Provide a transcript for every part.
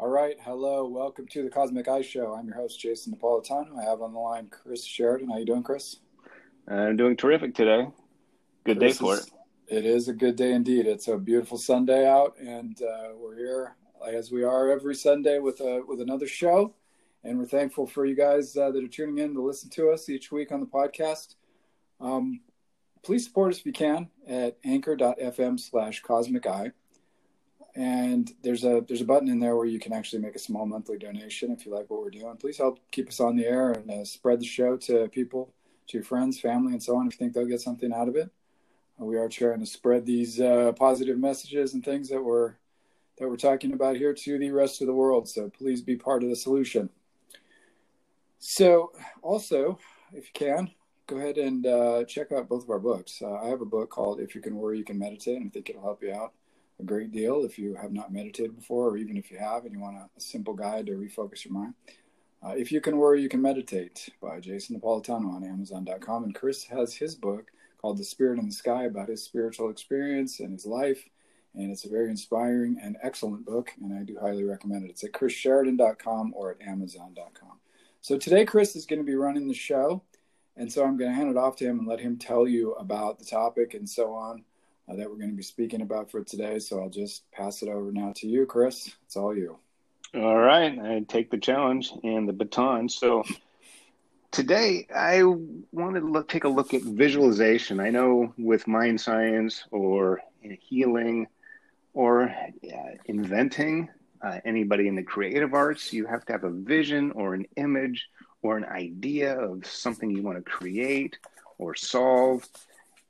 All right. Hello. Welcome to the Cosmic Eye Show. I'm your host, Jason Napolitano. I have on the line Chris Sheridan. How you doing, Chris? I'm doing terrific today. Good Chris day for is, it. It is a good day indeed. It's a beautiful Sunday out, and uh, we're here as we are every Sunday with a with another show. And we're thankful for you guys uh, that are tuning in to listen to us each week on the podcast. Um, please support us if you can at anchor.fm slash cosmic eye and there's a there's a button in there where you can actually make a small monthly donation if you like what we're doing. Please help keep us on the air and uh, spread the show to people to your friends family and so on if you think they'll get something out of it. Uh, we are trying to spread these uh, positive messages and things that we're that we're talking about here to the rest of the world. So please be part of the solution. So also if you can go ahead and uh, check out both of our books. Uh, i have a book called if you can worry you can meditate and i think it'll help you out a great deal if you have not meditated before, or even if you have and you want a, simple guide to refocus your mind. Uh, if you can worry, you can meditate by Jason Napolitano on Amazon.com. And Chris has his book called The Spirit in the Sky about his spiritual experience and his life. And it's a very inspiring and excellent book, and I do highly recommend it. It's at chrissheridan.com or at amazon.com. So today, Chris is going to be running the show. And so I'm going to hand it off to him and let him tell you about the topic and so on uh, that we're going to be speaking about for today. So I'll just pass it over now to you, Chris. It's all you. All right. I take the challenge and the baton. So today I wanted to look, take a look at visualization. I know with mind science or healing or uh, inventing, uh, anybody in the creative arts, you have to have a vision or an image or an idea of something you want to create or solve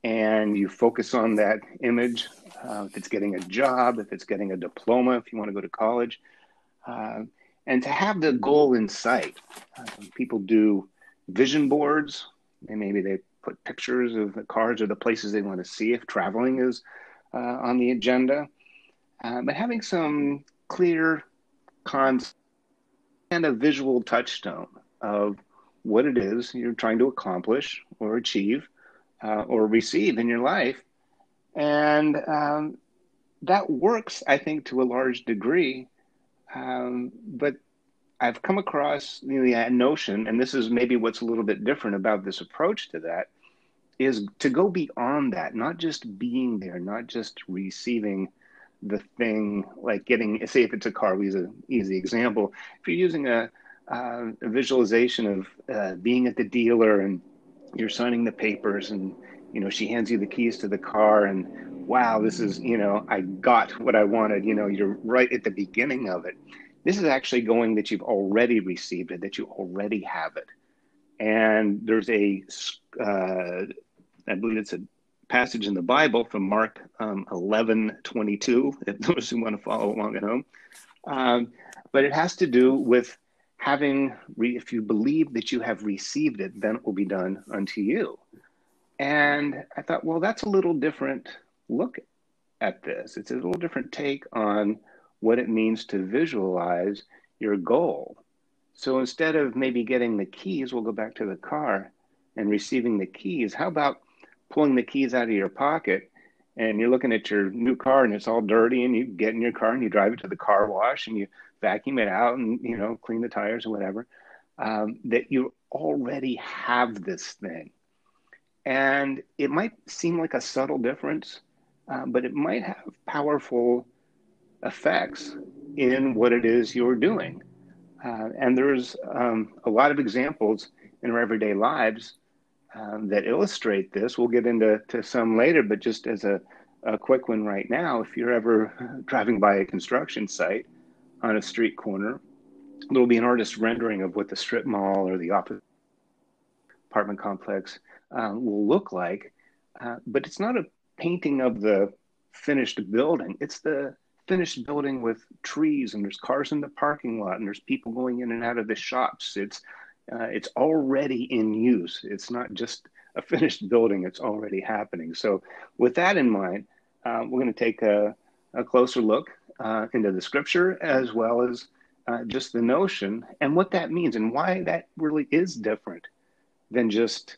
and you focus on that image. Uh, if it's getting a job, if it's getting a diploma, if you want to go to college, uh, and to have the goal in sight. Uh, people do vision boards, and maybe they put pictures of the cars or the places they want to see if traveling is uh, on the agenda. Uh, but having some clear concepts and a visual touchstone of what it is you're trying to accomplish or achieve uh, or receive in your life. And um, that works, I think, to a large degree. Um, but I've come across you know, the notion, and this is maybe what's a little bit different about this approach to that, is to go beyond that, not just being there, not just receiving the thing, like getting, say, if it's a car, we use an easy example. If you're using a, uh, a visualization of uh, being at the dealer and you're signing the papers and you know she hands you the keys to the car and wow this is you know i got what i wanted. You know you're right at the beginning of it. This is actually going that you've already received it that you already have it. And there's a uh, I believe it's a passage in the bible from mark um, 11 22 if those who want to follow along at home. Um, but it has to do with having, re- if you believe that you have received it, then it will be done unto you. And I thought, well, that's a little different look at this. It's a little different take on what it means to visualize your goal. So instead of maybe getting the keys, we'll go back to the car and receiving the keys. How about pulling the keys out of your pocket and you're looking at your new car and it's all dirty and you get in your car and you drive it to the car wash and you vacuum it out and you know clean the tires or whatever um, that you already have this thing. And it might seem like a subtle difference uh, but it might have powerful effects in what it is you're doing. Uh, and there's um, a lot of examples in our everyday lives um, that illustrate this. We'll get into to some later but just as a, a quick one right now if you're ever driving by a construction site on a street corner. There'll be an artist rendering of what the strip mall or the office apartment complex uh, will look like, uh, but it's not a painting of the finished building. It's the finished building with trees and there's cars in the parking lot and there's people going in and out of the shops. It's uh, it's already in use. It's not just a finished building. It's already happening. So with that in mind, uh, we're going to take a, a closer look uh, into the scripture as well as uh, just the notion and what that means and why that really is different than just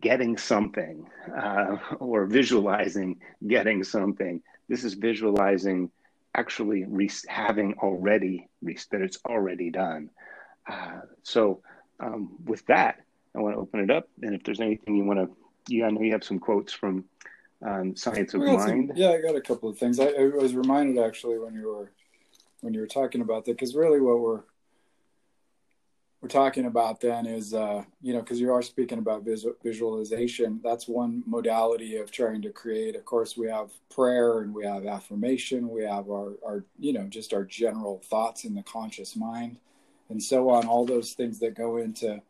getting something uh, or visualizing getting something. This is visualizing actually re- having already re- that it's already done. Uh, so um, with that, I want to open it up, and if there's anything you want to, you I know you have some quotes from um, Science of Mind. Yeah, I got a couple of things. I, I, was reminded actually when you were when you were talking about that because really what we're we're talking about then is uh, you know because you are speaking about visual, visualization that's one modality of trying to create of course we have prayer and we have affirmation we have our, our you know just our general thoughts in the conscious mind and so on all those things that go into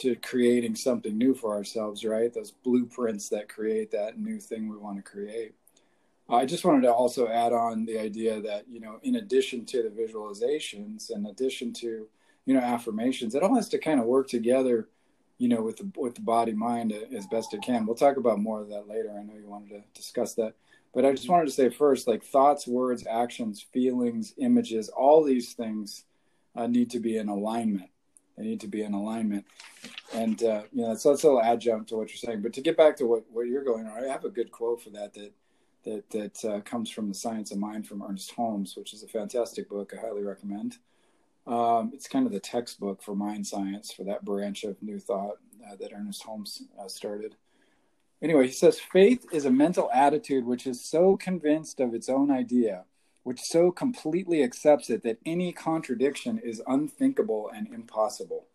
to creating something new for ourselves right? Those blueprints that create that new thing we want to create. I just wanted to also add on the idea that you know in addition to the visualizations in addition to you know affirmations it all has to kind of work together you know with the with the body mind as best it can. We'll talk about more of that later. I know you wanted to discuss that. But i just wanted to say first like thoughts words actions feelings images all these things uh, need to be in alignment they need to be in alignment. And uh, you know it's a little adjunct to what you're saying but to get back to what, what you're going on i have a good quote for that that that that uh, comes from the science of mind from ernest holmes which is a fantastic book. I highly recommend. Um, it's kind of the textbook for mind science for that branch of New Thought uh, that Ernest Holmes uh, started. Anyway, he says faith is a mental attitude which is so convinced of its own idea, which so completely accepts it that any contradiction is unthinkable and impossible.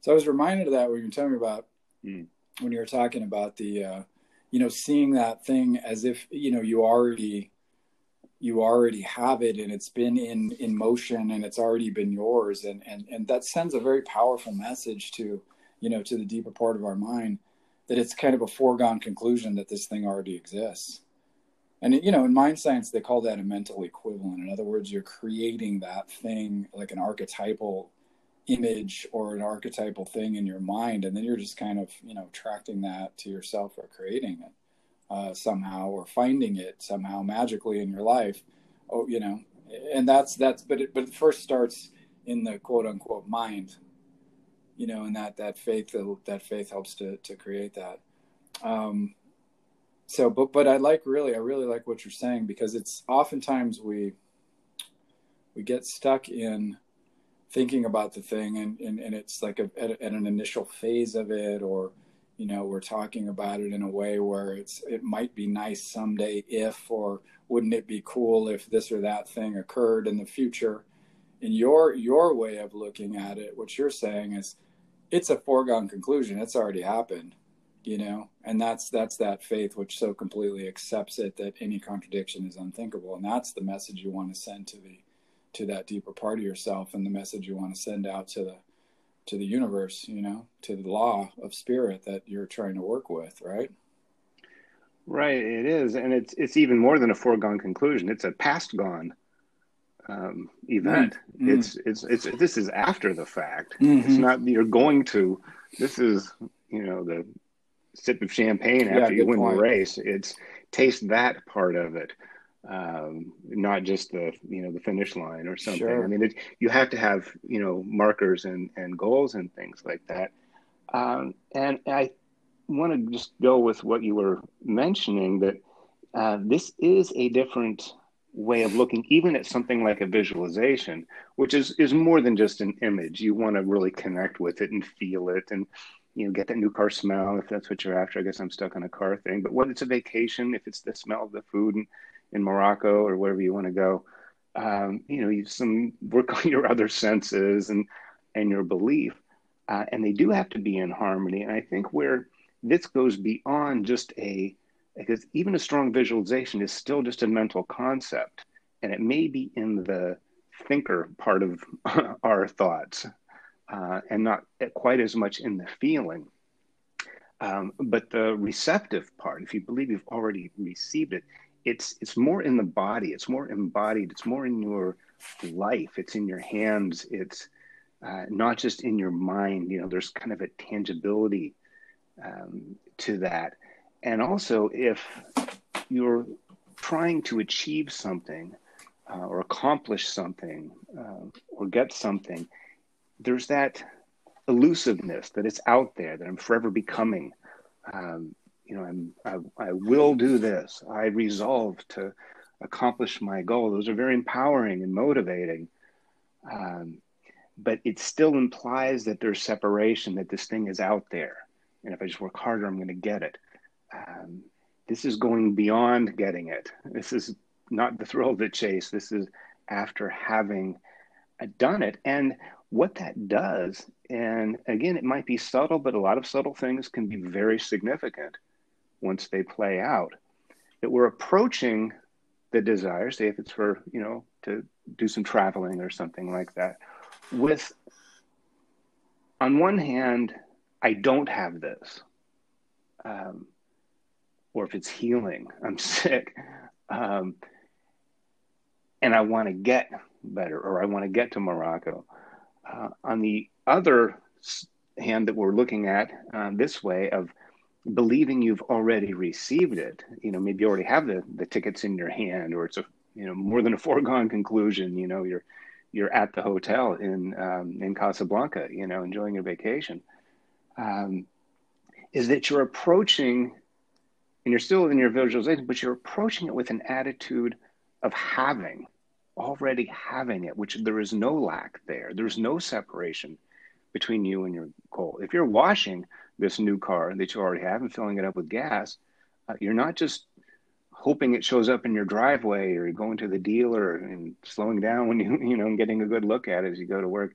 So I was reminded of that when you were telling me about mm. when you were talking about the, uh, you know, seeing that thing as if you know you already you already have it and it's been in in motion and it's already been yours and and and that sends a very powerful message to you know to the deeper part of our mind that it's kind of a foregone conclusion that this thing already exists and you know in mind science they call that a mental equivalent in other words you're creating that thing like an archetypal image or an archetypal thing in your mind and then you're just kind of you know attracting that to yourself or creating it uh, somehow or finding it somehow magically in your life. Oh, you know, and that's that's but it, but it first starts in the quote unquote mind, you know, and that that faith that faith helps to to create that. Um, so, but but I like really I really like what you're saying because it's oftentimes we we get stuck in thinking about the thing and, and, and it's like a, at, at, an initial phase of it or you know we're talking about it in a way where it's it might be nice someday if or wouldn't it be cool if this or that thing occurred in the future? In your your way of looking at it what you're saying is it's a foregone conclusion. It's already happened you know and that's that's that faith which so completely accepts it that any contradiction is unthinkable and that's the message you want to send to the to that deeper part of yourself and the message you want to send out to the to the universe, you know, to the law of spirit that you're trying to work with, right? Right, it is, and it's it's even more than a foregone conclusion. It's a past gone um, event. Mm. It's, it's it's this is after the fact. Mm-hmm. It's not you're going to. This is you know the sip of champagne after yeah, you win point. the race. It's taste that part of it um, not just the you know the finish line or something. Sure. I mean, it, you have to have you know markers and and goals and things like that. Um, and I want to just go with what you were mentioning that uh, this is a different way of looking even at something like a visualization which is is more than just an image you want to really connect with it and feel it and you know get that new car smell if that's what you're after i guess i'm stuck on a car thing but whether it's a vacation if it's the smell of the food and in Morocco or wherever you want to go. Um, you know, you some work on your other senses and and your belief, uh, and they do have to be in harmony. And I think where this goes beyond just a because even a strong visualization is still just a mental concept, and it may be in the thinker part of our thoughts, uh, and not quite as much in the feeling. Um, but the receptive part, if you believe you've already received it, it's it's more in the body. It's more embodied. It's more in your life. It's in your hands. It's uh, not just in your mind. You know there's kind of a tangibility um, to that. And also if you're trying to achieve something uh, or accomplish something uh, or get something there's that elusiveness that it's out there that i'm forever becoming um, you know, I'm, I, I will do this. I resolve to accomplish my goal. Those are very empowering and motivating. Um, but it still implies that there's separation, that this thing is out there. And if I just work harder, I'm going to get it. Um, this is going beyond getting it. This is not the thrill of the chase. This is after having done it. And what that does, and again, it might be subtle, but a lot of subtle things can be very significant once they play out. That we're approaching the desire, say if it's for, you know, to do some traveling or something like that, with, on one hand, I don't have this. Um, or if it's healing, I'm sick. Um, and I want to get better, or I want to get to Morocco. Uh, on the other hand, that we're looking at uh, this way of believing you've already received it, you know, maybe you already have the, the tickets in your hand, or it's a you know more than a foregone conclusion. You know, you're you're at the hotel in um, in Casablanca, you know, enjoying your vacation. Um, is that you're approaching, and you're still in your visualization, but you're approaching it with an attitude of having, already having it, which there is no lack there. There's no separation between you and your goal. If you're washing this new car that you already have and filling it up with gas, uh, you're not just hoping it shows up in your driveway or going to the dealer and slowing down when you you know and getting a good look at it as you go to work.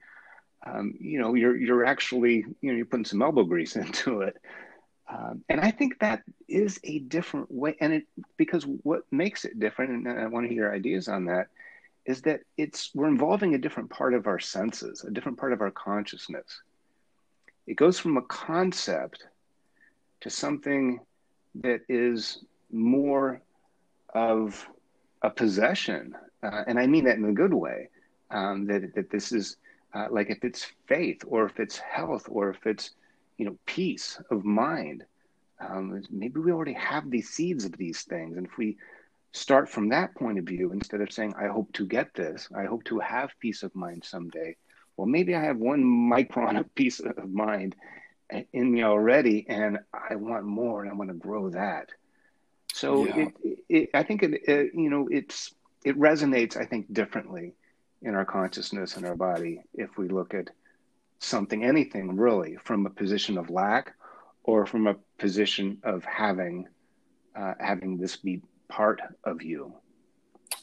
Um, you know, you're you're actually you know you're putting some elbow grease into it. Um, and I think that is a different way, and it because what makes it different, and I want to hear ideas on that, is that it's we're involving a different part of our senses, a different part of our consciousness. It goes from a concept to something that is more of a possession, uh, and I mean that in a good way. Um, that that this is uh, like if it's faith, or if it's health, or if it's you know peace of mind. Um, maybe we already have these seeds of these things, and if we start from that point of view instead of saying, I hope to get this, I hope to have peace of mind someday. Well, maybe I have one micron of peace of mind in me already, and I want more, and I want to grow that. So yeah. it, it, I think it, it, you know, it's it resonates. I think differently in our consciousness and our body if we look at something, anything really, from a position of lack or from a position of having uh, having this be part of you.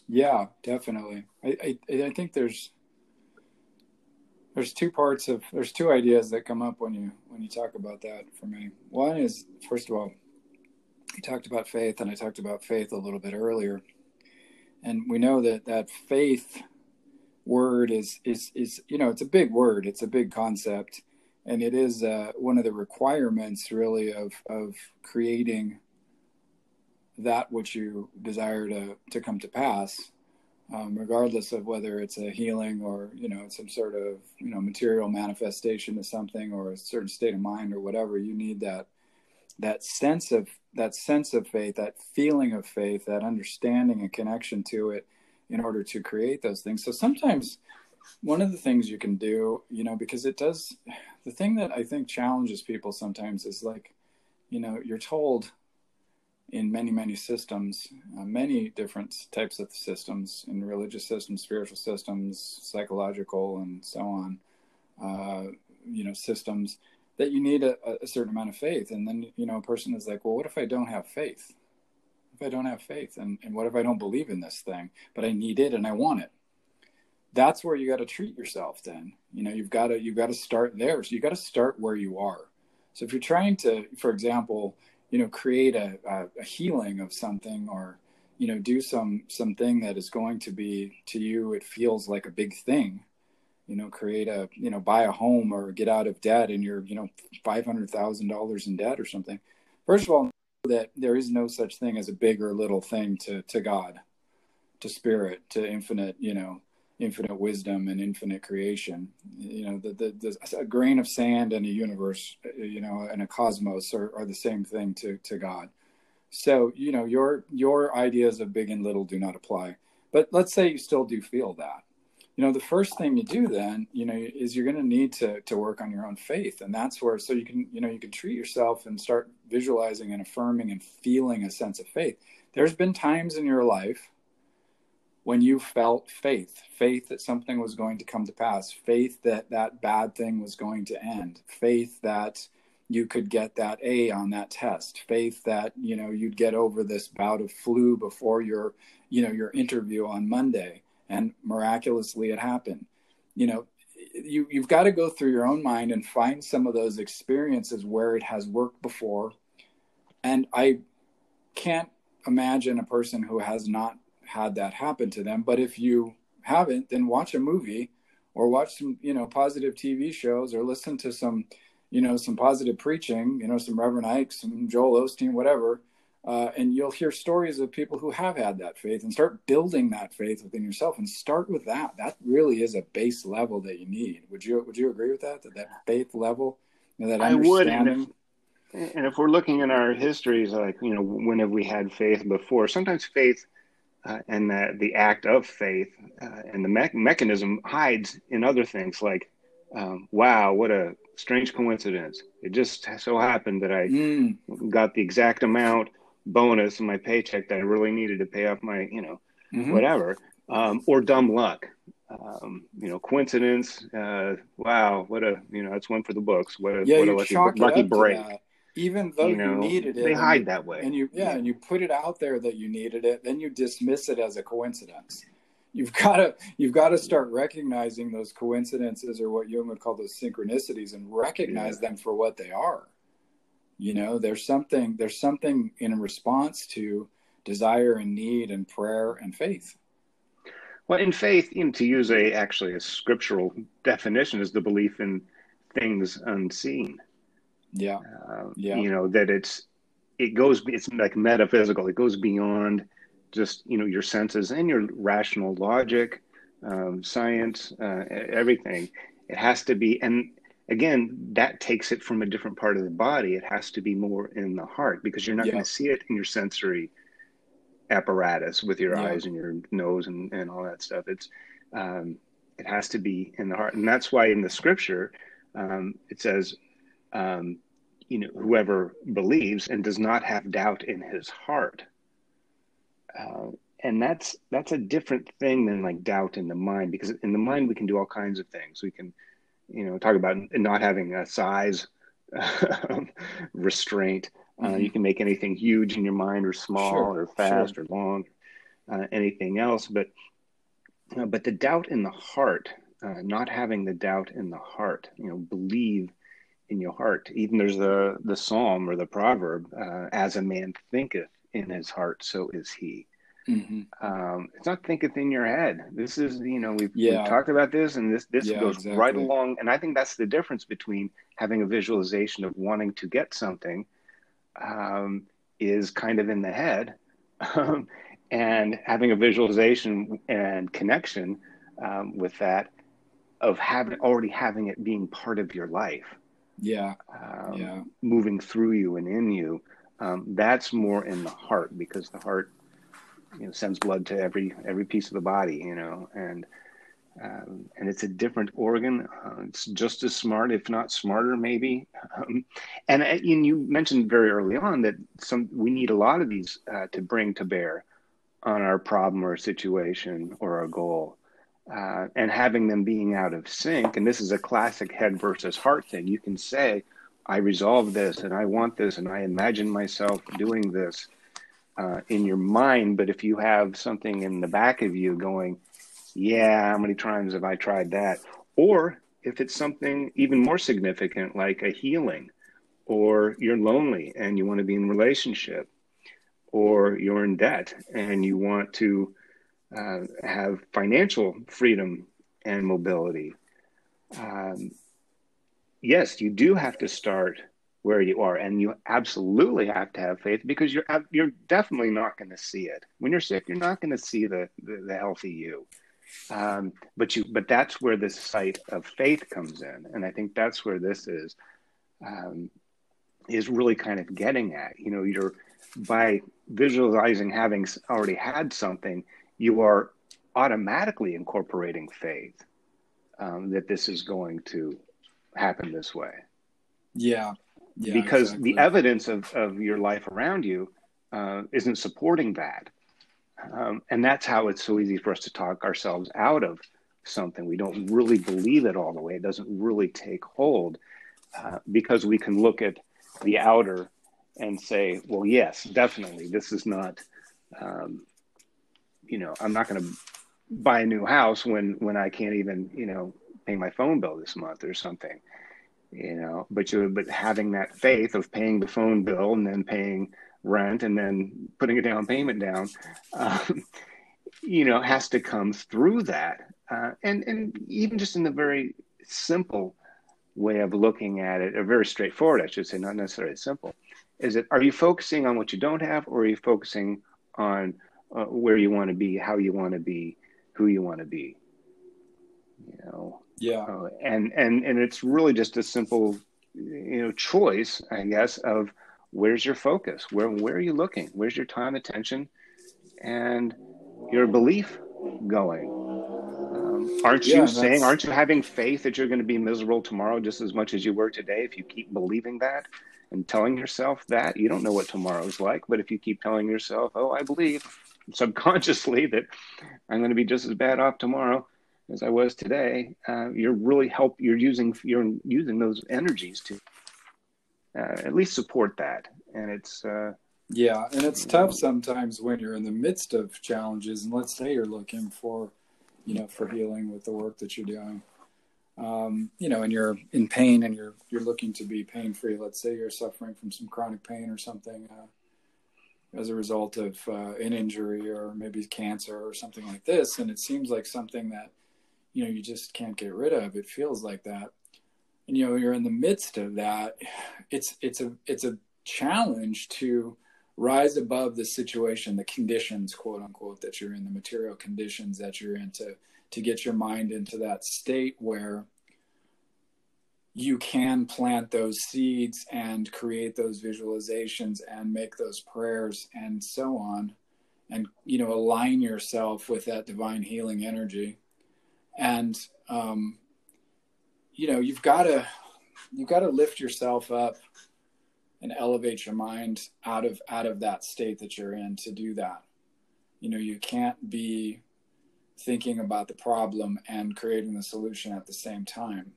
Yeah, definitely. I, I, I think there's there's two parts of there's two ideas that come up when you when you talk about that for me. One is first of all, you talked about faith, and I talked about faith a little bit earlier, and we know that that faith word is is is you know it's a big word, it's a big concept, and it is uh, one of the requirements really of of creating that which you desire to to come to pass um, regardless of whether it's a healing or you know some sort of you know material manifestation of something or a certain state of mind or whatever you need that that sense of that sense of faith that feeling of faith that understanding and connection to it in order to create those things. So sometimes one of the things you can do you know because it does the thing that i think challenges people sometimes is like you know you're told in many many systems uh, many different types of systems in religious systems spiritual systems psychological and so on uh, you know systems that you need a, a, certain amount of faith. And then you know a person is like well what if i don't have faith? If i don't have faith? And, and what if i don't believe in this thing but i need it and i want it? That's where you got to treat yourself then. You know you've got to you've got to start there. So you got to start where you are. So if you're trying to for example you know create a, a, a healing of something or you know do some something that is going to be to you it feels like a big thing. You know create a you know buy a home or get out of debt and you're you know $500000 in debt or something. First of all that there is no such thing as a big or little thing to to god to spirit to infinite you know infinite wisdom and infinite creation. You know, the, the, the, a grain of sand and a universe, you know, and a cosmos are, are the same thing to, to God. So, you know, your, your ideas of big and little do not apply. But let's say you still do feel that. You know, the first thing you do then, you know, is you're going to need to to work on your own faith, and that's where so you can, you know, you can treat yourself and start visualizing and affirming and feeling a sense of faith. There's been times in your life when you felt faith, faith that something was going to come to pass, faith that that bad thing was going to end, faith that you could get that A on that test, faith that, you know, you'd get over this bout of flu before your, you know, your interview on Monday and miraculously it happened. You know, you you've got to go through your own mind and find some of those experiences where it has worked before. And I can't imagine a person who has not had that happen to them. But if you haven't, then watch a movie or watch some, you know, positive TV shows or listen to some, you know, some positive preaching, you know, some Reverend Ike, some Joel Osteen, whatever. Uh, and you'll hear stories of people who have had that faith and start building that faith within yourself and start with that. That really is a base level that you need. Would you would you agree with that? That that faith level, you know, that I would. And if, and if we're looking in our histories, like you know, when have we had faith before? Sometimes faith uh, and the, the act of faith uh, and the me- mechanism hides in other things like, um, wow, what a strange coincidence. It just so happened that I mm. got the exact amount bonus in my paycheck that I really needed to pay off my, you know, mm-hmm. whatever, um, or dumb luck. Um, you know, coincidence. Uh, wow, what a you know, that's one for the books. What a, yeah, what a lucky, lucky break even though you, know, you needed it they hide you, that way. and you yeah, and you put it out there that you needed it then you dismiss it as a coincidence. You've got to you've got to start recognizing those coincidences or what Jung would call those synchronicities and recognize yeah. them for what they are. You know there's something there's something in response to desire and need and prayer and faith. Well in faith you know, to use a actually a scriptural definition is the belief in things unseen yeah. Uh, yeah. You know, that it's, it goes, it's like metaphysical. It goes beyond just, you know, your senses and your rational logic, um, science, uh, everything. It has to be, and again, that takes it from a different part of the body. It has to be more in the heart because you're not yeah. going to see it in your sensory apparatus with your yeah. eyes and your nose and, and all that stuff. It's, um, it has to be in the heart. And that's why in the scripture, um, it says, um, you know, whoever believes and does not have doubt in his heart. Uh, and that's that's a different thing than like doubt in the mind because in the mind we can do all kinds of things. We can, you know, talk about not having a size restraint. Uh, mm-hmm. You can make anything huge in your mind or small sure, or fast sure. or long, uh, anything else. But uh, but the doubt in the heart, uh, not having the doubt in the heart, you know, believe in your heart. Even there's the the psalm or the proverb, uh, "As a man thinketh in his heart, so is he." Mm-hmm. Um, it's not thinketh in your head. This is, you know, we've, yeah. we've talked about this, and this this yeah, goes exactly. right along. And I think that's the difference between having a visualization of wanting to get something, um, is kind of in the head, um, and having a visualization and connection um, with that of having already having it being part of your life yeah. um, yeah. moving through you and in you um, that's more in the heart because the heart you know sends blood to every every piece of the body you know and um, and it's a different organ. Uh, it's just as smart if not smarter maybe. Um, and, uh, and you mentioned very early on that some we need a lot of these uh, to bring to bear on our problem or situation or our goal uh, and having them being out of sync. And this is a classic head versus heart thing. You can say, I resolve this and I want this and I imagine myself doing this uh, in your mind. But if you have something in the back of you going, yeah, how many times have I tried that? Or if it's something even more significant like a healing, or you're lonely and you want to be in relationship, or you're in debt and you want to uh, have financial freedom and mobility. Um, yes, you do have to start where you are, and you absolutely have to have faith because you're you're definitely not going to see it when you're sick. You're not going to see the, the, the healthy you. Um, but you but that's where the sight of faith comes in, and I think that's where this is um, is really kind of getting at. You know, you're by visualizing having already had something you are automatically incorporating faith um, that this is going to happen this way. Yeah. yeah because exactly. the evidence of, of your life around you uh, isn't supporting that. Um, and that's how it's so easy for us to talk ourselves out of something. We don't really believe it all the way. It doesn't really take hold uh, because we can look at the outer and say, well, yes, definitely, this is not, um, you know, I'm not going to buy a new house when when I can't even, you know, pay my phone bill this month or something, you know. But you but having that faith of paying the phone bill and then paying rent and then putting a down payment down, um, you know, has to come through that, uh, and and even just in the very simple way of looking at it, or very straightforward, I should say, not necessarily simple is it are you focusing on what you don't have or are you focusing on uh, where you want to be how you want to be who you want to be you know? Yeah. Uh, and and and it's really just a simple you know choice i guess of where's your focus? Where where are you looking? Where's your time attention and your belief going? Um, aren't yeah, you saying aren't you having faith that you're going to be miserable tomorrow just as much as you were today if you keep believing that and telling yourself that? You don't know what tomorrow's like but if you keep telling yourself oh i believe subconsciously that i'm going to be just as bad off tomorrow as i was today uh, you're really help you're using you're using those energies to uh, at least support that and it's uh, yeah and it's tough know. sometimes when you're in the midst of challenges and let's say you're looking for you know for healing with the work that you're doing um, you know, and you're in pain and you're you're looking to be pain free. Let's say you're suffering from some chronic pain or something uh, as a result of uh, an injury or maybe cancer or something like this, and it seems like something that you know you just can't get rid of. It feels like that, and you know you're in the midst of that. It's it's a it's a challenge to rise above the situation, the conditions, quote unquote, that you're in, the material conditions that you're in to to get your mind into that state where you can plant those seeds and create those visualizations and make those prayers and so on and you know align yourself with that divine healing energy and um, you know you've got to you've got to lift yourself up and elevate your mind out of out of that state that you're in to do that you know you can't be thinking about the problem and creating the solution at the same time.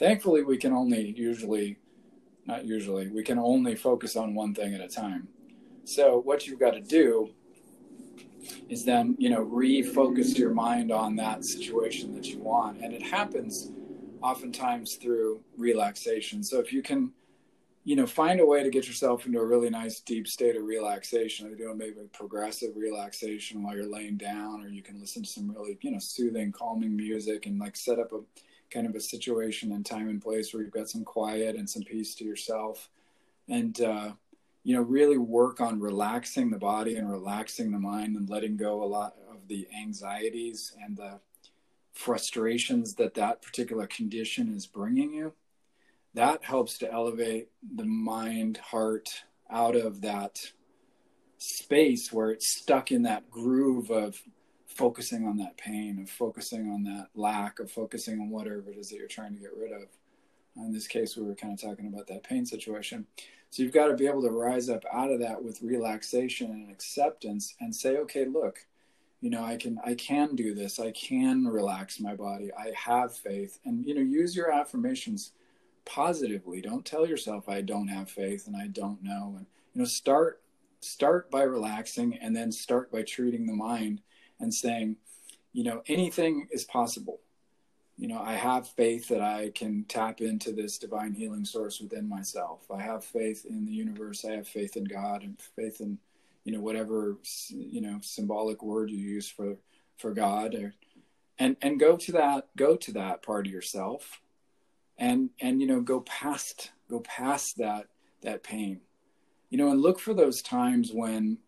Thankfully, we can only usually, not usually, we can only focus on one thing at a time. So, what you've got to do is then, you know, refocus your mind on that situation that you want. And it happens oftentimes through relaxation. So, if you can you know, find a way to get yourself into a really nice deep state of relaxation. Either doing maybe progressive relaxation while you're laying down, or you can listen to some really, you know, soothing, calming music and like set up a kind of a situation and time and place where you've got some quiet and some peace to yourself. And, uh, you know, really work on relaxing the body and relaxing the mind and letting go a lot of the anxieties and the frustrations that that particular condition is bringing you that helps to elevate the mind, heart out of that space where it's stuck in that groove of focusing on that pain, of focusing on that lack, of focusing on whatever it is that you're trying to get rid of. In this case, we were kind of talking about that pain situation. So you've got to be able to rise up out of that with relaxation and acceptance and say, okay, look, you know, I can I can do this. I can relax my body. I have faith. And you know, use your affirmations positively. Don't tell yourself I don't have faith and I don't know. And you know, start start by relaxing and then start by treating the mind and saying, you know, anything is possible. You know, I have faith that I can tap into this divine healing source within myself. I have faith in the universe. I have faith in God and faith in, you know, whatever, you know, symbolic word you use for, for God or, and, and go to that, go to that part of yourself and and you know go past go past that that pain you know and look for those times when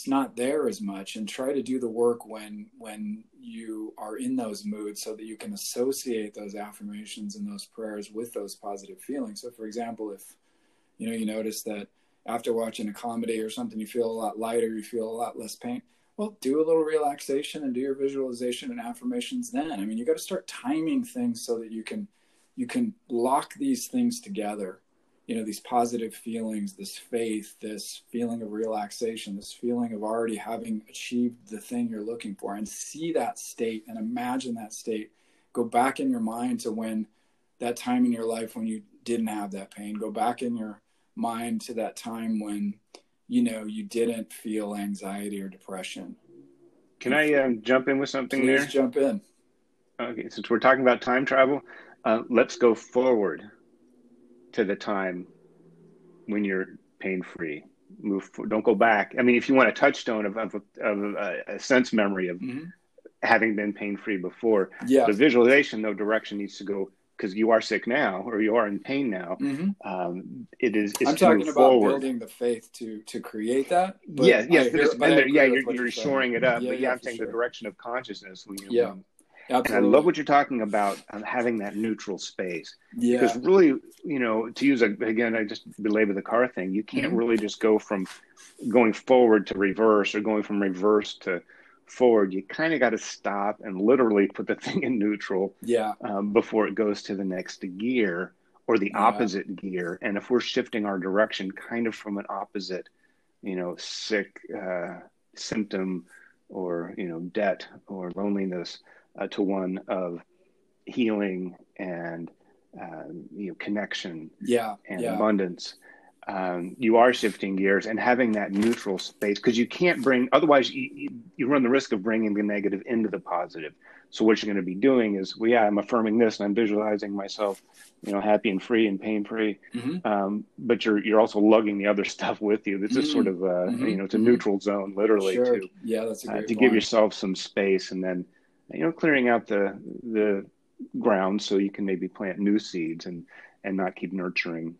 it's not there as much and try to do the work when when you are in those moods so that you can associate those affirmations and those prayers with those positive feelings. So for example if you know you notice that after watching a comedy or something you feel a lot lighter you feel a lot less pain well do a little relaxation and do your visualization and affirmations then. I mean you got to start timing things so that you can you can lock these things together you know these positive feelings this faith this feeling of relaxation this feeling of already having achieved the thing you're looking for and see that state and imagine that state go back in your mind to when that time in your life when you didn't have that pain. Go back in your mind to that time when you know you didn't feel anxiety or depression. Can i um, jump in with something Please there? jump in. Okay since we're talking about time travel uh, let's go forward to the time when you're pain free. Move. For, don't go back. I mean, if you want a touchstone of of, of a, a, sense memory of mm-hmm. having been pain free before, yeah. the visualization, no direction needs to go because you are sick now or you are in pain now. Mm-hmm. Um, it is. I'm talking about forward. building the faith to to create that. Yeah, yes. Hear, yeah, you're, you're shoring it up. Yeah, but yeah, I'm saying sure. the direction of consciousnly. You know, yeah. Absolutely. And I love what you're talking about um, having that neutral space. Yeah. Because really, you know, to use a, again, I just belabor the car thing. You can't mm-hmm. really just go from going forward to reverse or going from reverse to forward. You kind of got to stop and literally put the thing in neutral. Yeah. Um, before it goes to the next gear or the yeah. opposite gear. And if we're shifting our direction kind of from an opposite, you know, sick uh, symptom or you know debt or loneliness uh, to one of healing and um, you know connection yeah and yeah. abundance um, you are shifting gears and having that neutral space because you can't bring otherwise you, you run the risk of bringing the negative into the positive so what you're going to be doing is well yeah i'm affirming this and i'm visualizing myself you know happy and free and pain free mm-hmm. um, but you're you're also lugging the other stuff with you this mm-hmm. is sort of a, mm-hmm. you know it's a mm-hmm. neutral zone literally sure. to yeah that's a uh, to give yourself some space and then you know, clearing out the the ground so you can maybe plant new seeds and and not keep nurturing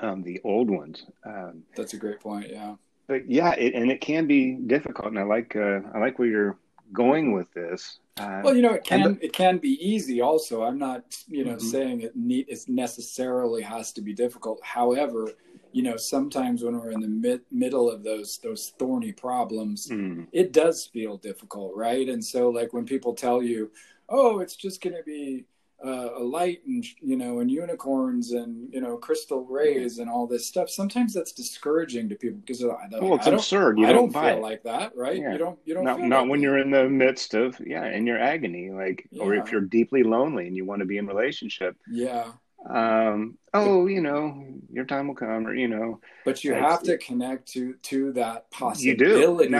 um, the old ones. Um, That's a great point. Yeah. But yeah, it, and it can be difficult, and I like uh, I like where you're going with this. Uh, well, you know, it can the, it can be easy. Also, I'm not you know mm-hmm. saying it need it necessarily has to be difficult. However, you know sometimes when we're in the mid, middle of those those thorny problems mm. it does feel difficult right and so like when people tell you oh it's just going to be uh, a light and you know and unicorns and you know crystal rays and all this stuff sometimes that's discouraging to people because don't, well it's I absurd you I don't, don't feel it. like that right yeah. you don't you don't not, not like when that. you're in the midst of yeah in your agony like yeah. or if you're deeply lonely and you want to be in relationship yeah um, oh, you know, your time will come, or you know. But you have to connect to to that possibility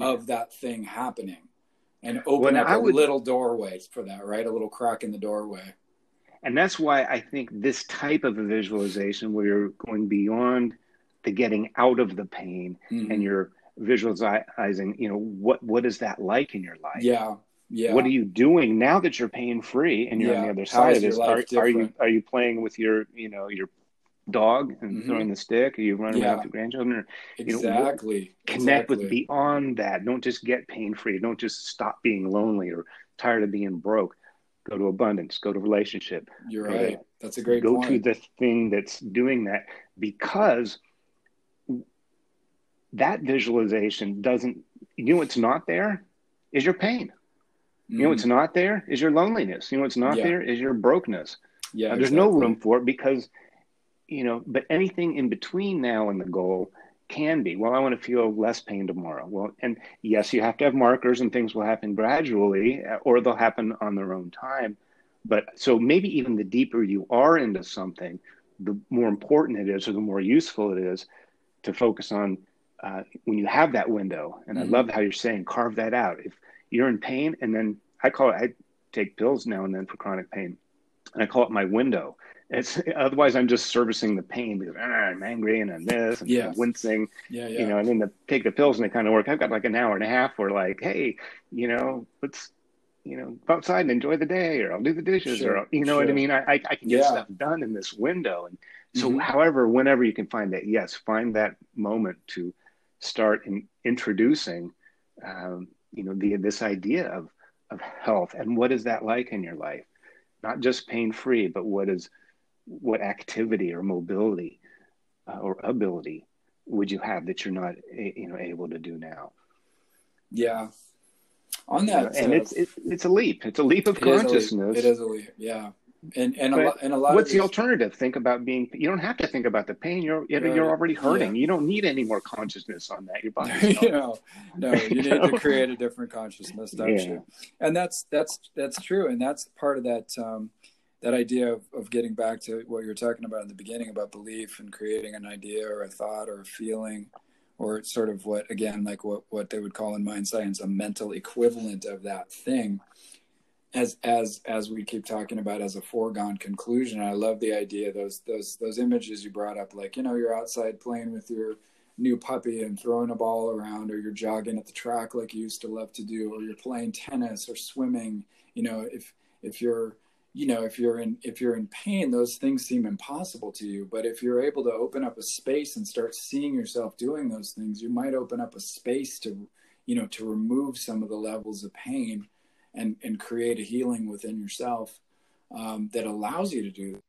of that thing happening, and open up a would, little doorway for that, right? A little crack in the doorway. And that's why I think this type of a visualization, where you're going beyond the getting out of the pain, mm-hmm. and you're visualizing, you know, what what is that like in your life? Yeah, yeah. What are you doing now that you're pain free and you're yeah. on the other side of this? Are, are, you are you playing with your you know your dog and mm-hmm. throwing the stick? Are you running yeah. around with your grandchildren? Or, exactly. You know, connect exactly. with beyond that. Don't just get pain free. Don't just stop being lonely or tired of being broke. Go to abundance. Go to relationship. You're right. that's a great. Go point. to the thing that's doing that because that visualization doesn't. You know it's not there is your pain. You know what's mm. not there is your loneliness. You know what's not yeah. there is your brokenness. Yeah, there's exactly. no room for it because, you know, but anything in between now and the goal can be. Well, I want to feel less pain tomorrow. Well, and yes, you have to have markers, and things will happen gradually, uh, or they'll happen on their own time. But so maybe even the deeper you are into something, the more important it is, or the more useful it is to focus on uh, when you have that window. And mm-hmm. I love how you're saying carve that out. If you're in pain and then i call it i take pills now and then for chronic pain and i call it my window it's otherwise i'm just servicing the pain because ah, i'm angry and i'm this and yeah. I'm wincing yeah, yeah. you know and then the take the pills and they kind of work i've got like an hour and a half where like hey you know let's you know go outside and enjoy the day or i'll do the dishes sure, or you know sure. what i mean i i, I can get yeah. stuff done in this window and so mm-hmm. however whenever you can find that yes find that moment to start in introducing um, you know the this idea of of health and what is that like in your life? Not just pain free but what is what activity or mobility uh, or ability would you have that you're not you know able to do now? Yeah. On that you know, and uh, it's, it's it's a leap. It's a leap of it consciousness is leap. it is a leap. Yeah and and a, lot, and a lot. What's the alternative? Think about being. You don't have to think about the pain. You're you're, you're already hurting. Yeah. You don't need any more consciousness on that. Your body. you know, no, you need to create a different consciousness, don't yeah. you? And that's that's that's true, and that's part of that. Um, that idea of, of getting back to what you were talking about in the beginning about belief and creating an idea or a thought or a feeling or sort of what again like what what they would call in mind science a mental equivalent of that thing as as as we keep talking about as a foregone conclusion i love the idea those those those images you brought up like you know you're outside playing with your new puppy and throwing a ball around or you're jogging at the track like you used to love to do or you're playing tennis or swimming. You know if if you're you know if you're in if you're in pain those things seem impossible to you. But if you're able to open up a space and start seeing yourself doing those things you might open up a space to you know to remove some of the levels of pain and and create a healing within yourself um, that allows you to do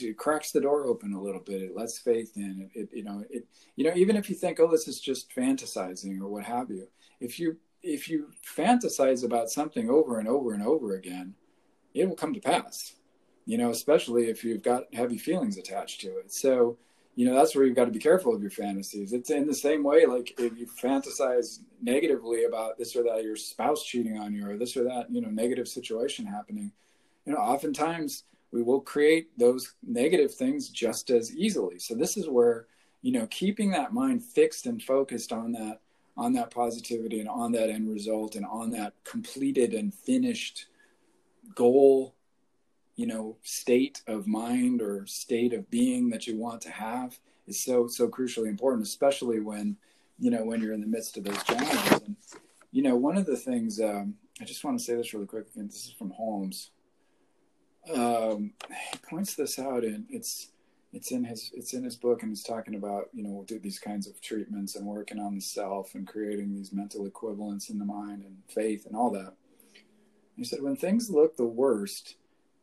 it cracks the door open a little bit. It lets faith in. It, it you know it you know even if you think oh this is just fantasizing or what have you if you if you fantasize about something over and over and over again it will come to pass you know especially if you've got heavy feelings attached to it. So you know that's where you've got to be careful of your fantasies. It's in the same way like if you fantasize negatively about this or that your spouse cheating on you or this or that you know negative situation happening you know oftentimes we will create those negative things just as easily. So this is where you know keeping that mind fixed and focused on that on that positivity and on that end result and on that completed and finished goal you know state of mind or state of being that you want to have is so so crucially important especially when you know when you're in the midst of those challenges. And you know one of the things um, i just want to say this really quick again this is from holmes. Um, he points this out and it's it's in his it's in his book and he's talking about you know we'll do these kinds of treatments and working on the self and creating these mental equivalents in the mind and faith and all that. He said, when things look the worst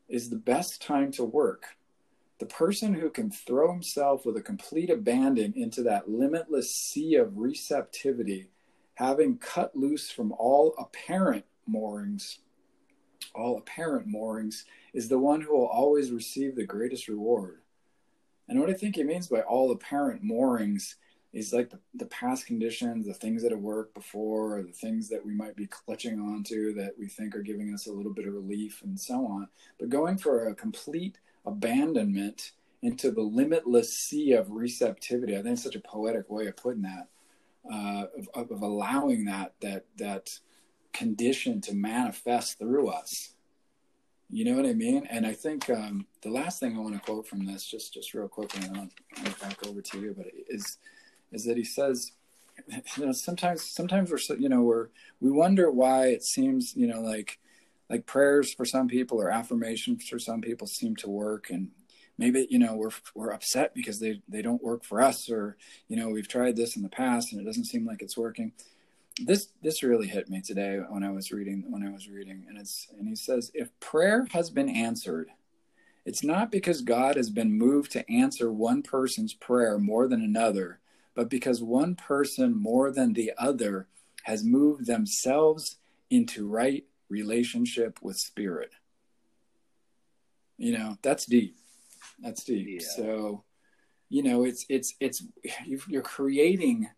is the best time to work. The person who can throw himself with a complete abandon into that limitless sea of receptivity, having cut loose from all apparent moorings, all apparent moorings, is the one who will always receive the greatest reward. And what I think he means by all apparent moorings is like the, the past conditions, the things that have worked before, or the things that we might be clutching onto that we think are giving us a little bit of relief and so on. But going for a complete abandonment into the limitless sea of receptivity, I think it's such a poetic way of putting that, uh, of, of allowing that that that condition to manifest through us. You know what I mean? And I think um, the last thing I want to quote from this, just just real quickly, and I'll, I'll back over to you, but is is that he says, you know, sometimes sometimes we're so, you know we're we wonder why it seems you know like like prayers for some people or affirmations for some people seem to work. And maybe you know we're we're upset because they they don't work for us or you know we've tried this in the past and it doesn't seem like it's working. This this really hit me today when i was reading when i was reading and it's and he says if prayer has been answered it's not because god has been moved to answer one person's prayer more than another but because one person more than the other has moved themselves into right relationship with spirit. You know, that's deep. That's deep. Yeah. So, you know, it's it's it's you're creating.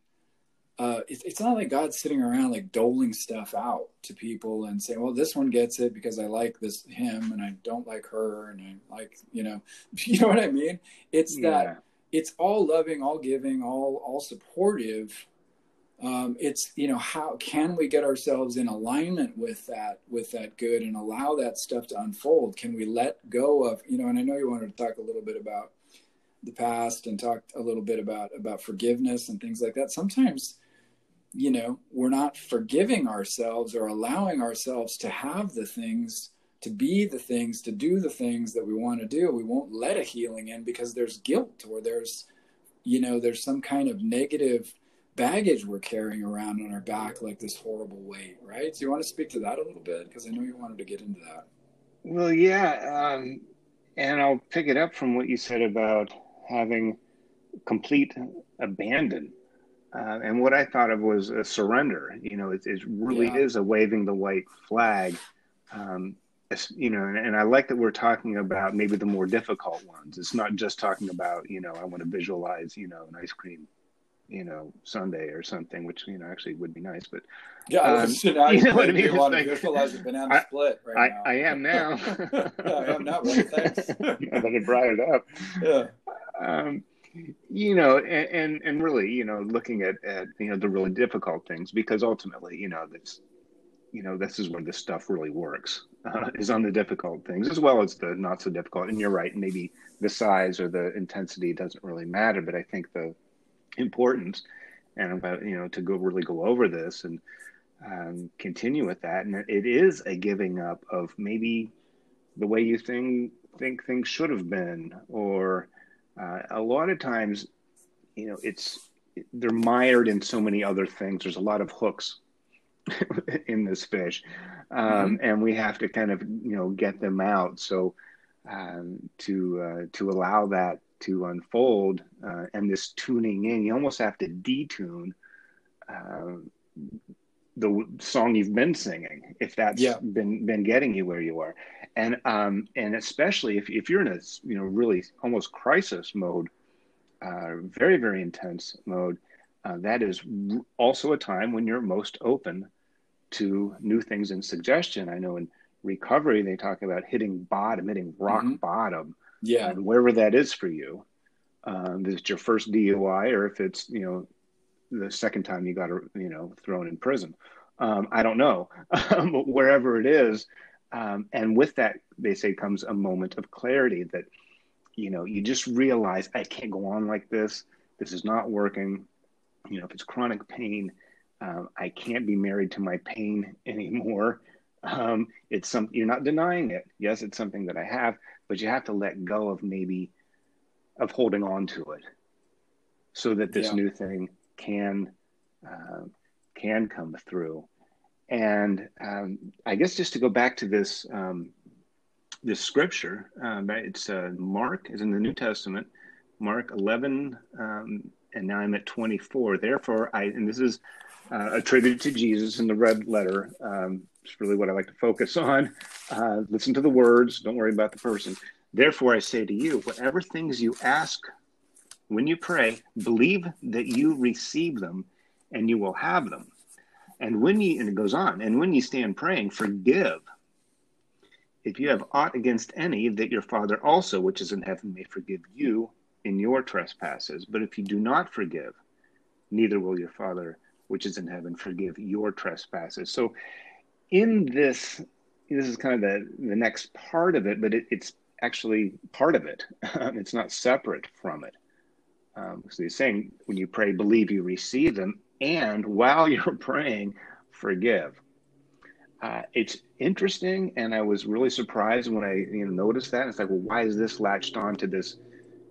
Uh, it's, it's not like God's sitting around like doling stuff out to people and saying, "Well, this one gets it because I like this him and I don't like her and I like you know, you know what I mean." It's yeah. that it's all loving, all giving, all all supportive. Um, it's you know how can we get ourselves in alignment with that with that good and allow that stuff to unfold? Can we let go of you know? And I know you wanted to talk a little bit about the past and talk a little bit about about forgiveness and things like that. Sometimes you know we're not forgiving ourselves or allowing ourselves to have the things to be the things, to do the things that we want to do. We won't let a healing in because there's guilt or there's, you know, there's some kind of negative baggage we're carrying around on our back, like this horrible weight, right? So you want to speak to that a little bit because I know you wanted to get into that. Well, yeah, um, and I'll pick it up from what you said about having complete abandon. Uh, and what I thought of was a surrender. You know, it, it really yeah. is a waving the white flag. Um, you know, and, and, I like that we're talking about maybe the more difficult ones. It's not just talking about, you know, I want to visualize, you know, an ice cream, you know, sundae or something, which you know actually would be nice. But yeah, um, you know what I mean. Want to visualize a banana I, split right I, now. I am now. yeah, I am now. Right, thanks. now that brought it up. Yeah. Um, you know, and, and, and really, you know, looking at, at you know the really difficult things because ultimately, you know, this you know this is where this stuff really works uh, is on the difficult things as well as the not so difficult. And you're right maybe the size or the intensity doesn't really matter but i think the importance and about you know to go really go over this and um, continue with that. And it is a giving up of maybe the way you think think things should have been or uh, a lot of times you know it's they're mired in so many other things. There's a lot of hooks in this fish, um, mm-hmm. and we have to kind of you know get them out. So um, to uh, to allow that to unfold uh, and this tuning in, you almost have to detune uh, the song you've been singing if that's yeah. been been getting you where you are, and um, and especially if if you're in a you know really almost crisis mode, uh, very very intense mode. Uh, that is also a time when you're most open to new things and suggestion. I know in recovery they talk about hitting bottom, hitting rock mm-hmm. bottom. Yeah, and wherever that is for you, um, if it's your first DUI or if it's you know the second time you got you know thrown in prison. Um, I don't know, but wherever it is, um, and with that they say comes a moment of clarity that you know you just realize I can't go on like this. This is not working. You know, if it's chronic pain, um, I can't be married to my pain anymore. Um, it's some you're not denying it. Yes, it's something that I have, but you have to let go of maybe of holding on to it, so that this yeah. new thing can uh, can come through. And um, I guess just to go back to this um, this scripture, um, it's uh, Mark is in the New Testament, Mark 11, um, and now I'm at 24. Therefore, I and this is uh, attributed to Jesus in the red letter. Um, it's really what I like to focus on. Uh, listen to the words, don't worry about the person. Therefore, I say to you, whatever things you ask when you pray, believe that you receive them and you will have them. And when you, and it goes on, and when you stand praying, forgive. If you have aught against any, that your Father also, which is in heaven, may forgive you in your trespasses. But if you do not forgive, neither will your Father which is in heaven, forgive your trespasses. So, in this, this is kind of the, the next part of it, but it, it's actually part of it. it's not separate from it. Um, so he's saying when you pray, believe you receive them, and while you're praying, forgive. Uh, it's interesting, and I was really surprised when I you know noticed that. It's like, well, why is this latched on to this?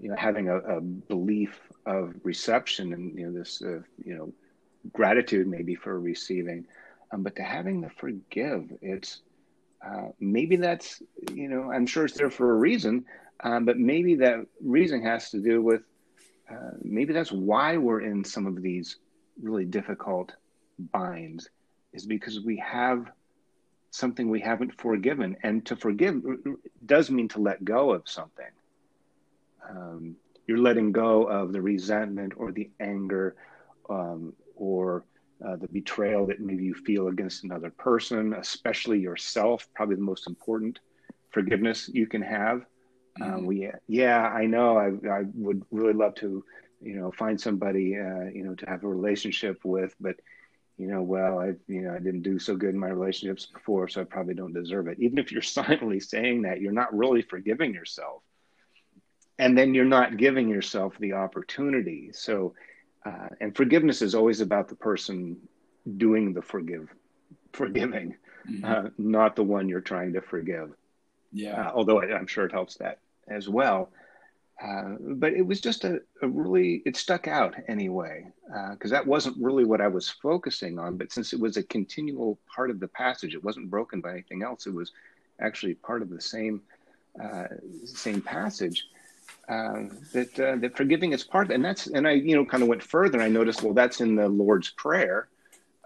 You know, having a, a belief of reception and you know this uh, you know gratitude maybe for receiving, um, but to having the forgive, it's uh, maybe that's you know I'm sure it's there for a reason, um, but maybe that reason has to do with uh, maybe that's why we're in some of these really difficult binds, is because we have something we haven't forgiven, and to forgive does mean to let go of something. Um, you're letting go of the resentment or the anger um, or uh, the betrayal that maybe you feel against another person, especially yourself, probably the most important forgiveness you can have. Um, mm-hmm. Um, we, yeah, I know. I, I would really love to, you know, find somebody, uh, you know, to have a relationship with, but, you know, well, I, you know, I didn't do so good in my relationships before, so I probably don't deserve it. Even if you're silently saying that, you're not really forgiving yourself, and then you're not giving yourself the opportunity. So uh, and forgiveness is always about the person doing the forgive forgiving mm-hmm. uh, not the one you're trying to forgive. Yeah. Uh, although I, am sure it helps that as well. Uh, but it was just a, a, really it stuck out anyway because uh, that wasn't really what i was focusing on. But since it was a continual part of the passage it wasn't broken by anything else. It was actually part of the same uh, same passage uh, that uh, that forgiving is part and that's and I you know kind of went further. I noticed well that's in the Lord's prayer,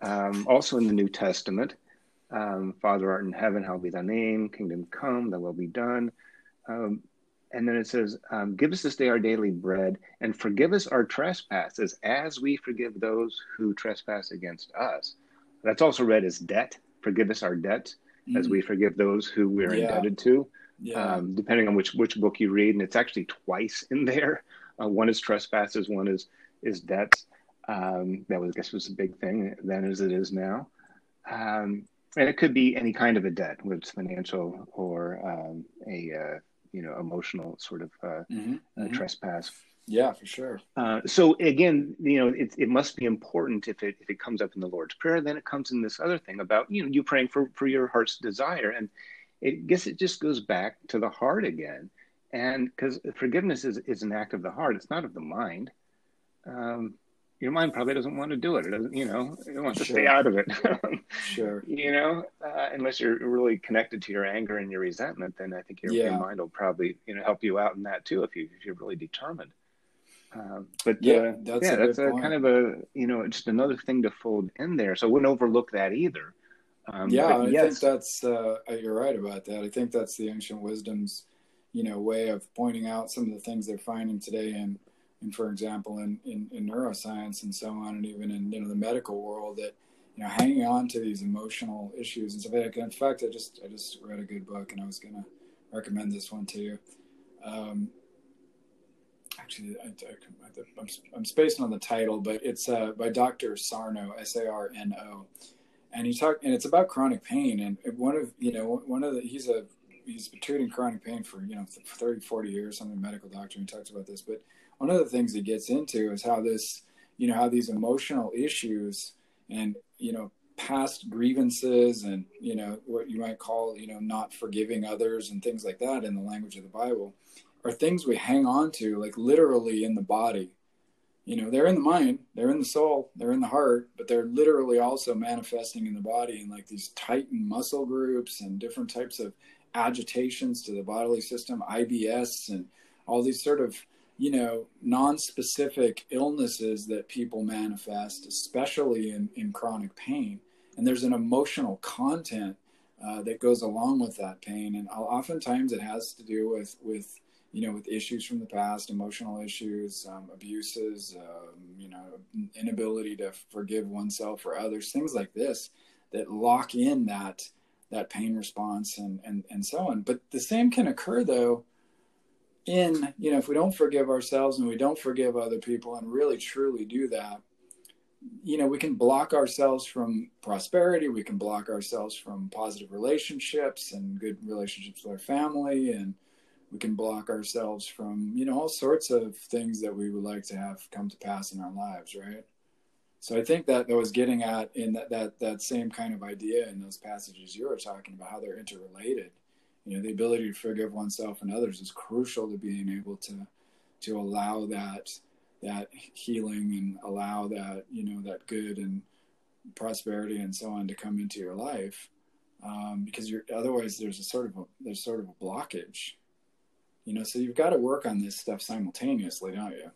um, also in the New Testament, Um, Father art in heaven, hallowed be thy name, kingdom come, thy will be done. Um, and then it says, um, Give us this day our daily bread, and forgive us our trespasses as we forgive those who trespass against us. That's also read as debt. Forgive us our debt mm. as we forgive those who we're yeah. indebted to. Yeah. Um, depending on which which book you read, and it's actually twice in there. Uh, one is trespasses, one is is debts. Um, that was, I guess, was a big thing then as it is now. Um, and it could be any kind of a debt, whether it's financial or um, a uh, you know emotional sort of uh, mm-hmm. Mm-hmm. trespass. Yeah, for sure. Uh, so again, you know, it, it must be important if it if it comes up in the Lord's Prayer, then it comes in this other thing about you know you praying for for your heart's desire, and I guess it just goes back to the heart again, and because forgiveness is is an act of the heart, it's not of the mind. Um, your mind probably doesn't want to do it. It doesn't, you know, it wants sure. to stay out of it. sure. You know, uh, unless you're really connected to your anger and your resentment, then I think your, yeah. your, mind will probably, you know, help you out in that too if you if you're really determined. Um, but yeah, uh, that's yeah, a that's a kind of a you know just another thing to fold in there. So I wouldn't overlook that either. Um, yeah, I yes. think that's uh, you're right about that. I think that's the ancient wisdom's you know way of pointing out some of the things they're finding today and and for example in, in, in neuroscience and so on and even in you know the medical world that you know hanging on to these emotional issues and stuff like that in fact i just i just read a good book and i was going to recommend this one to you um, actually I, am I'm spacing on the title but it's uh, by dr sarno s-a-r-n-o and he talked and it's about chronic pain and one of you know one of the he's a he's been treating chronic pain for you know 30 40 years i'm a medical doctor and he talks about this but one of the things he gets into is how this, you know, how these emotional issues and, you know, past grievances and, you know, what you might call, you know, not forgiving others and things like that in the language of the Bible are things we hang on to, like literally in the body. You know, they're in the mind, they're in the soul, they're in the heart, but they're literally also manifesting in the body in like these tightened muscle groups and different types of agitations to the bodily system, IBS, and all these sort of you know, non-specific illnesses that people manifest, especially in, in chronic pain. And there's an emotional content uh, that goes along with that pain. And oftentimes it has to do with, with, you know, with issues from the past, emotional issues, um, abuses, um, you know, inability to forgive oneself or others, things like this that lock in that, that pain response and, and, and so on. But the same can occur though, in you know if we don't forgive ourselves and we don't forgive other people and really truly do that you know we can block ourselves from prosperity we can block ourselves from positive relationships and good relationships with our family and we can block ourselves from you know all sorts of things that we would like to have come to pass in our lives right? So i think that that was getting at in that that, that same kind of idea in those passages you were talking about how they're interrelated. You know the ability to forgive oneself and others is crucial to being able to to allow that that healing and allow that you know that good and prosperity and so on to come into your life um, because you're otherwise there's a sort of a, there's sort of a blockage you know so you've got to work on this stuff simultaneously don't you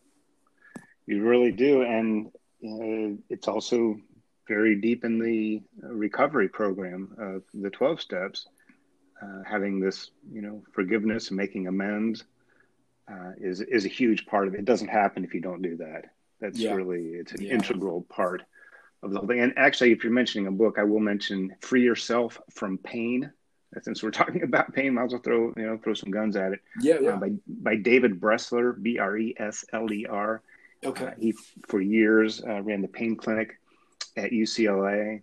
you really do and uh, it's also very deep in the recovery program of the 12 steps uh, having this, you know, forgiveness and making amends uh, is is a huge part of it. It doesn't happen if you don't do that. That's yeah. really it's an yeah. integral part of the whole thing. And actually, if you're mentioning a book, I will mention "Free Yourself from Pain." Since we're talking about pain, might as well throw you know throw some guns at it. Yeah, yeah. Uh, by by David Bresler, B R E S L E R. Okay. Uh, he for years uh, ran the pain clinic at UCLA.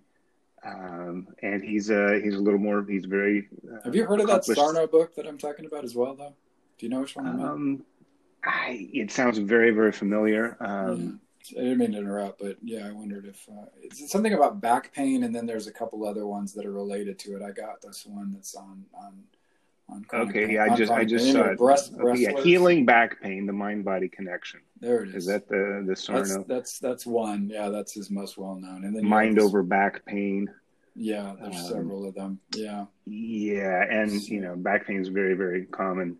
Um, and he's uh, he's a little more. He's very. Uh, Have you heard of that Sarno book that I'm talking about as well? Though, do you know which one um, I, it sounds very very familiar. Um. I didn't mean to interrupt, but yeah, I wondered if uh, it's something about back pain, and then there's a couple other ones that are related to it. I got this one that's on on on okay, pain, yeah, I just I just saw it. Breast, okay, yeah, healing back pain, the mind body connection. There it is. Is that the the Sarno? That's, that's that's one. Yeah, that's his most well known. And then mind over back pain. Yeah, there's um, several of them. Yeah. Yeah, and you know, back pain is very very common.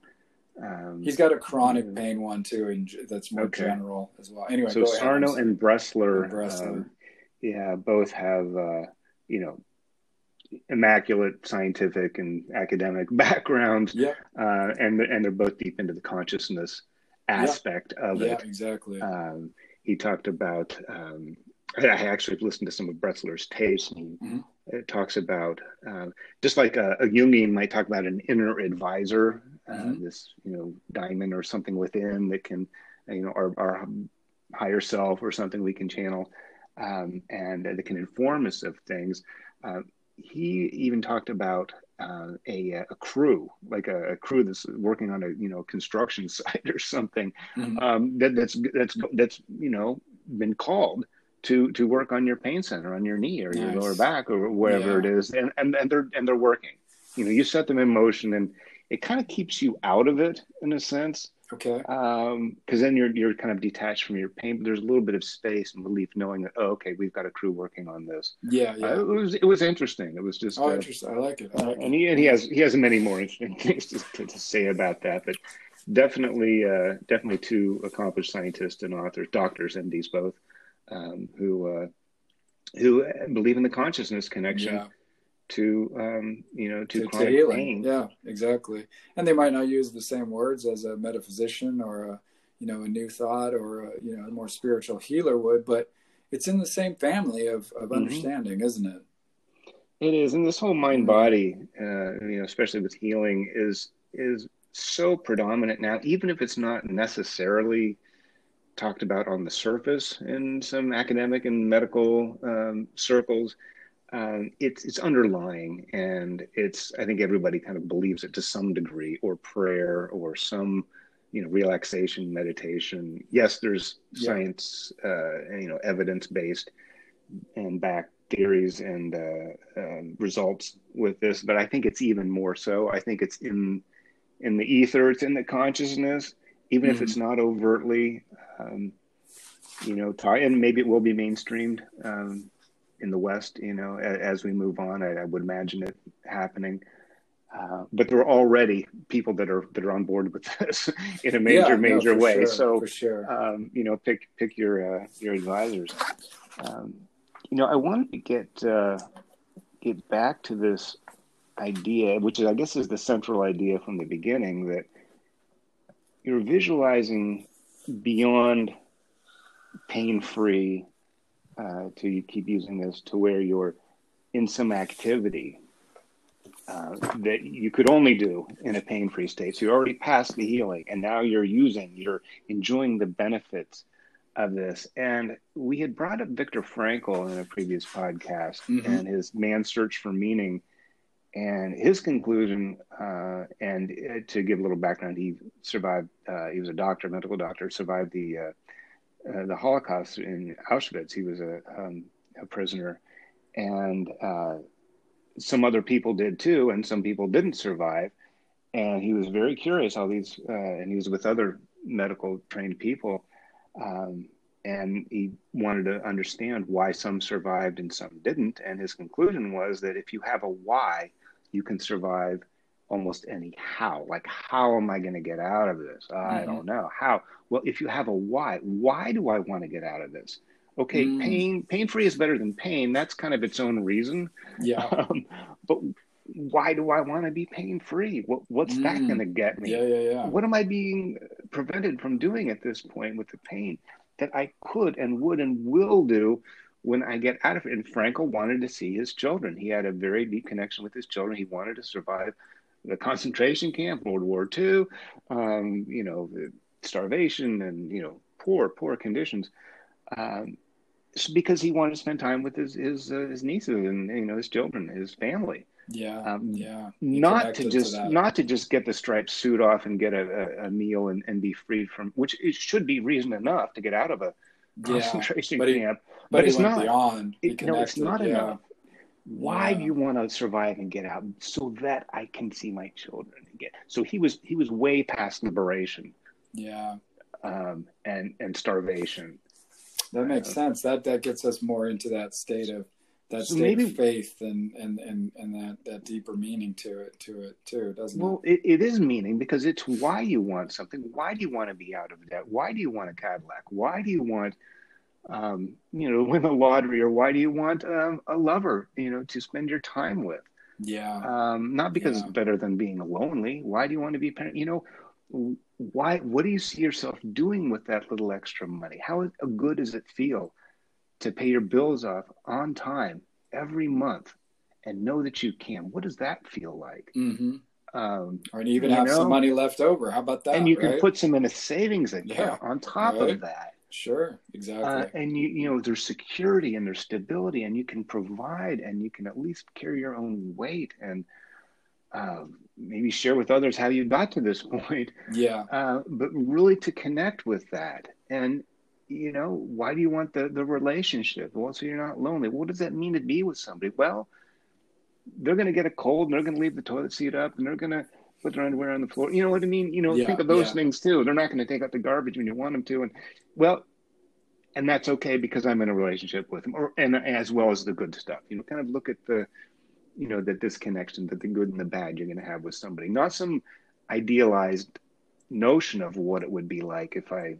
Um, He's got a chronic pain one too, and that's more okay. general as well. Anyway, so Sarno and Bresler, and Bresler. Um, yeah, both have uh, you know immaculate scientific and academic background. Yeah. Uh, and and they're both deep into the consciousness aspect yeah. of yeah, it. exactly. Um, he talked about. Um, I actually listened to some of Bresler's tapes, and he mm-hmm. it talks about uh, just like a, a Jungian might talk about an inner advisor, uh, mm-hmm. this you know diamond or something within that can, you know, our, our higher self or something we can channel, um, and that can inform us of things. Uh, he even talked about uh, a, a crew, like a, a, crew that's working on a you know construction site or something, mm-hmm. um, that, that's that's that's you know been called to to work on your pain center on your knee or nice. your lower back or wherever yeah. it is, and, and and they're and they're working. You know, you set them in motion, and it kind of keeps you out of it in a sense. Okay. Because um, then you're you're kind of detached from your pain, but there's a little bit of space and relief knowing that oh, okay, we've got a crew working on this. Yeah, yeah. Uh, it was it was interesting. It was just oh, uh, interesting. I like it. I like and he and he has he has many more interesting things to, to, say about that, but definitely uh, definitely two accomplished scientists and authors, doctors, MDs both, um, who uh, who believe in the consciousness connection. Yeah to um, you know to, to, to healing. Pain. Yeah, exactly. And they might not use the same words as a metaphysician or a you know a new thought or a, you know a more spiritual healer would, but it's in the same family of of mm-hmm. understanding, isn't it? It is, and this whole mind body, uh, you know, especially with healing, is is so predominant now. Even if it's not necessarily talked about on the surface in some academic and medical um, circles, um, it's it's underlying, and it's I think everybody kind of believes it to some degree, or prayer, or some you know relaxation, meditation. Yes, there's yeah. science, uh, you know, evidence based and back theories and uh, uh, results with this, but I think it's even more so. I think it's in in the ether, it's in the consciousness, even mm-hmm. if it's not overtly. Um, you know, tie, and maybe it will be mainstreamed. Um, in the West. You know, as, as we move on, I, I, would imagine it happening. Uh, but there are already people that are that are on board with this in a major yeah, major no, way. Sure, so for sure, um, you know, pick pick your uh, your advisors. Um, you know, I wanted to get uh, get back to this idea, which is, I guess is the central idea from the beginning that you're visualizing beyond pain free uh, to keep using this to where you're in some activity uh, that you could only do in a pain free state. So you're already past the healing, and now you're using, you're enjoying the benefits of this. And we had brought up Viktor Frankl in a previous podcast mm-hmm. and his man's search for meaning. And his conclusion, uh, and uh, to give a little background, he survived, uh, he was a doctor, medical doctor, survived the uh, the Holocaust in Auschwitz. He was a, um, a prisoner, and uh, some other people did too, and some people didn't survive. And he was very curious how these, uh, and he was with other medical trained people, um, and he wanted to understand why some survived and some didn't. And his conclusion was that if you have a why, you can survive almost any how. Like, how am I going to get out of this? Mm-hmm. I don't know. How? Well, if you have a why, why do I want to get out of this? Okay, mm. pain pain free is better than pain. That's kind of its own reason. Yeah. Um, but why do I want to be pain free? What, what's mm. that going to get me? Yeah, yeah, yeah. What am I being prevented from doing at this point with the pain that I could and would and will do when I get out of it? And Frankl wanted to see his children. He had a very deep connection with his children. He wanted to survive the concentration camp, World War II, um, you know, starvation and you know poor, poor conditions, um, because he wanted to spend time with his his, uh, his nieces and you know his children, his family. Yeah, um, yeah. not to just to not to just get the striped suit off and get a, a, meal and, and be freed from which it should be reason enough to get out of a concentration yeah, but camp. He, but, but it's not beyond. It, no, it's not yeah. enough. Why yeah. you want to survive and get out so that I can see my children again? So he was he was way past liberation. Yeah. Um, and and starvation. That makes uh, sense. That that gets us more into that state of that so state maybe, of faith and, and and and that that deeper meaning to it to it too, doesn't well, it? Well, it, it is meaning because it's why you want something. Why do you want to be out of debt? Why do you want a Cadillac? Why do you want um, you know, win the lottery, or why do you want um, a lover, you know, to spend your time with? Yeah. Um, not because Yeah. it's better than being lonely. Why do you want to be parent? You know, why? What do you see yourself doing with that little extra money? How good does it feel to pay your bills off on time every month and know that you can? What does that feel like? hmm Um, Or even You have know? some money left over. How about that? and you can put some in a savings account Yeah. on top Right. of that. Sure, Uh, exactly. and you you know there's security and there's stability and you can provide and you can at least carry your own weight and um, maybe share with others how you got to this point yeah. uh, but really to connect with that and you know why do you want the the relationship well so you're not lonely what does that mean to be with somebody well they're going to get a cold and they're going to leave the toilet seat up and they're going to put their underwear on the floor. You know what i mean? You know Yeah, think of those yeah. things too. They're not going to take out the garbage when you want them to. And well and that's okay because i'm in a relationship with them or and as well as the good stuff. You know kind of look at the you know that this connection that the good and the bad you're going to have with somebody. Not some idealized notion of what it would be like if i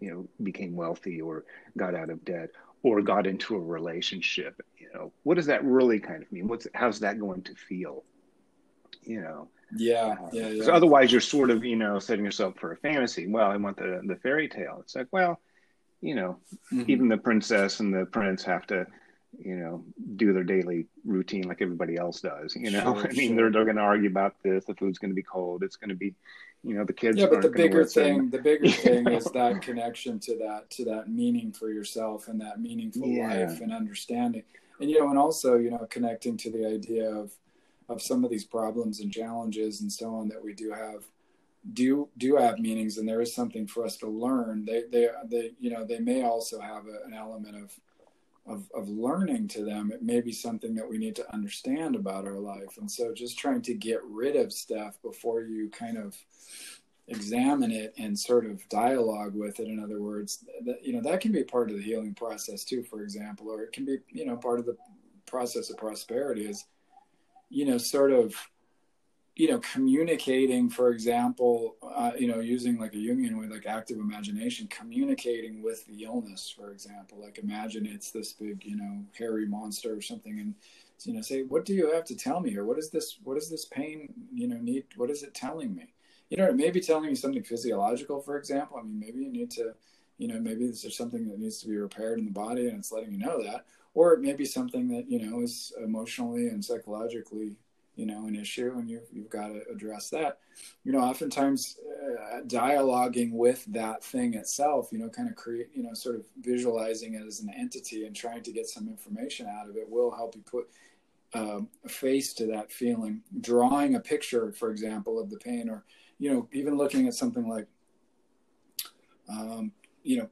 you know became wealthy or got out of debt or got into a relationship you know. What does that really kind of mean? What's how's that going to feel? You know Yeah. Yeah. Yeah. otherwise you're sort of you know setting yourself for a fantasy well i want the the fairy tale it's like well you know Mhm. even the princess and the prince have to you know do their daily routine like everybody else does you know Sure, i mean sure. they're, they're going to argue about this the food's going to be cold it's going to be you know the kids yeah but the bigger thing the bigger thing know? is that connection to that to that meaning for yourself and that meaningful Yeah. life and understanding and you know and also you know connecting to the idea of of some of these problems and challenges and so on that we do have do do have meanings. And there is something for us to learn. They they they you know they may also have a, an element of of, of learning to them. It may be something that we need to understand about our life. And so just trying to get rid of stuff before you kind of examine it and sort of dialogue with it in other words that you know that can be part of the healing process too for example or it can be you know part of the process of prosperity is you know sort of you know communicating for example uh, you know using like a jungian way like active imagination communicating with the illness for example like imagine it's this big you know hairy monster or something and you know say what do you have to tell me? or what is this what is this pain you know need what is it telling me? You know it may be telling you something physiological for example. I mean maybe you need to you know maybe there's something that needs to be repaired in the body and it's letting you know that or it may be something that you know is emotionally and psychologically you know an issue and you've, you've got to address that. You know oftentimes uh, dialoguing with that thing itself you know kind of create you know sort of visualizing it as an entity and trying to get some information out of it will help you put um, a face to that feeling. Drawing a picture for example of the pain or you know even looking at something like um, you know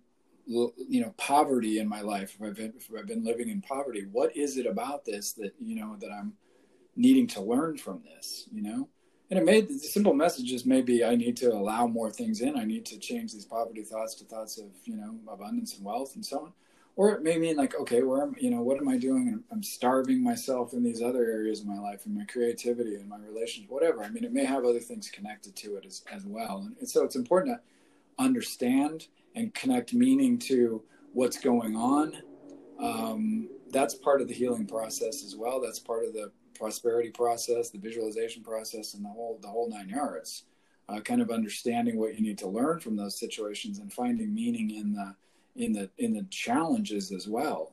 you know poverty in my life if I've, been, if I've been living in poverty what is it about this that you know that i'm needing to learn from this you know? And it may the simple messages may be i need to allow more things in. I need to change these poverty thoughts to thoughts of you know abundance and wealth and so on. Or it may mean like okay where am you know what am i doing? I'm starving myself in these other areas of my life and my creativity and my relations whatever. I mean it may have other things connected to it as, as well. And so it's important to understand and connect meaning to what's going on um, that's part of the healing process as well. That's part of the prosperity process the visualization process and the whole the whole nine yards. Uh, kind of understanding what you need to learn from those situations and finding meaning in the in the in the challenges as well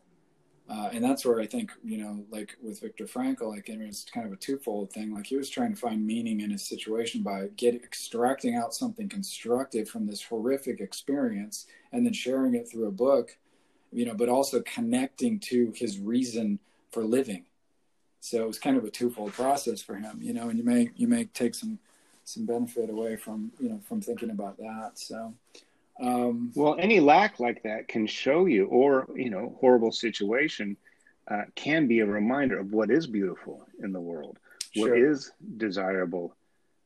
uh, and that's where I think you know, like with Viktor Frankl, like it was kind of a twofold thing. Like he was trying to find meaning in his situation by get extracting out something constructive from this horrific experience, and then sharing it through a book, you know, but also connecting to his reason for living. So it was kind of a twofold process for him, you know. And you may you may take some some benefit away from you know from thinking about that. So. Um, Well, any lack like that can show you, or you know, horrible situation uh, can be a reminder of what is beautiful in the world, what Sure. is desirable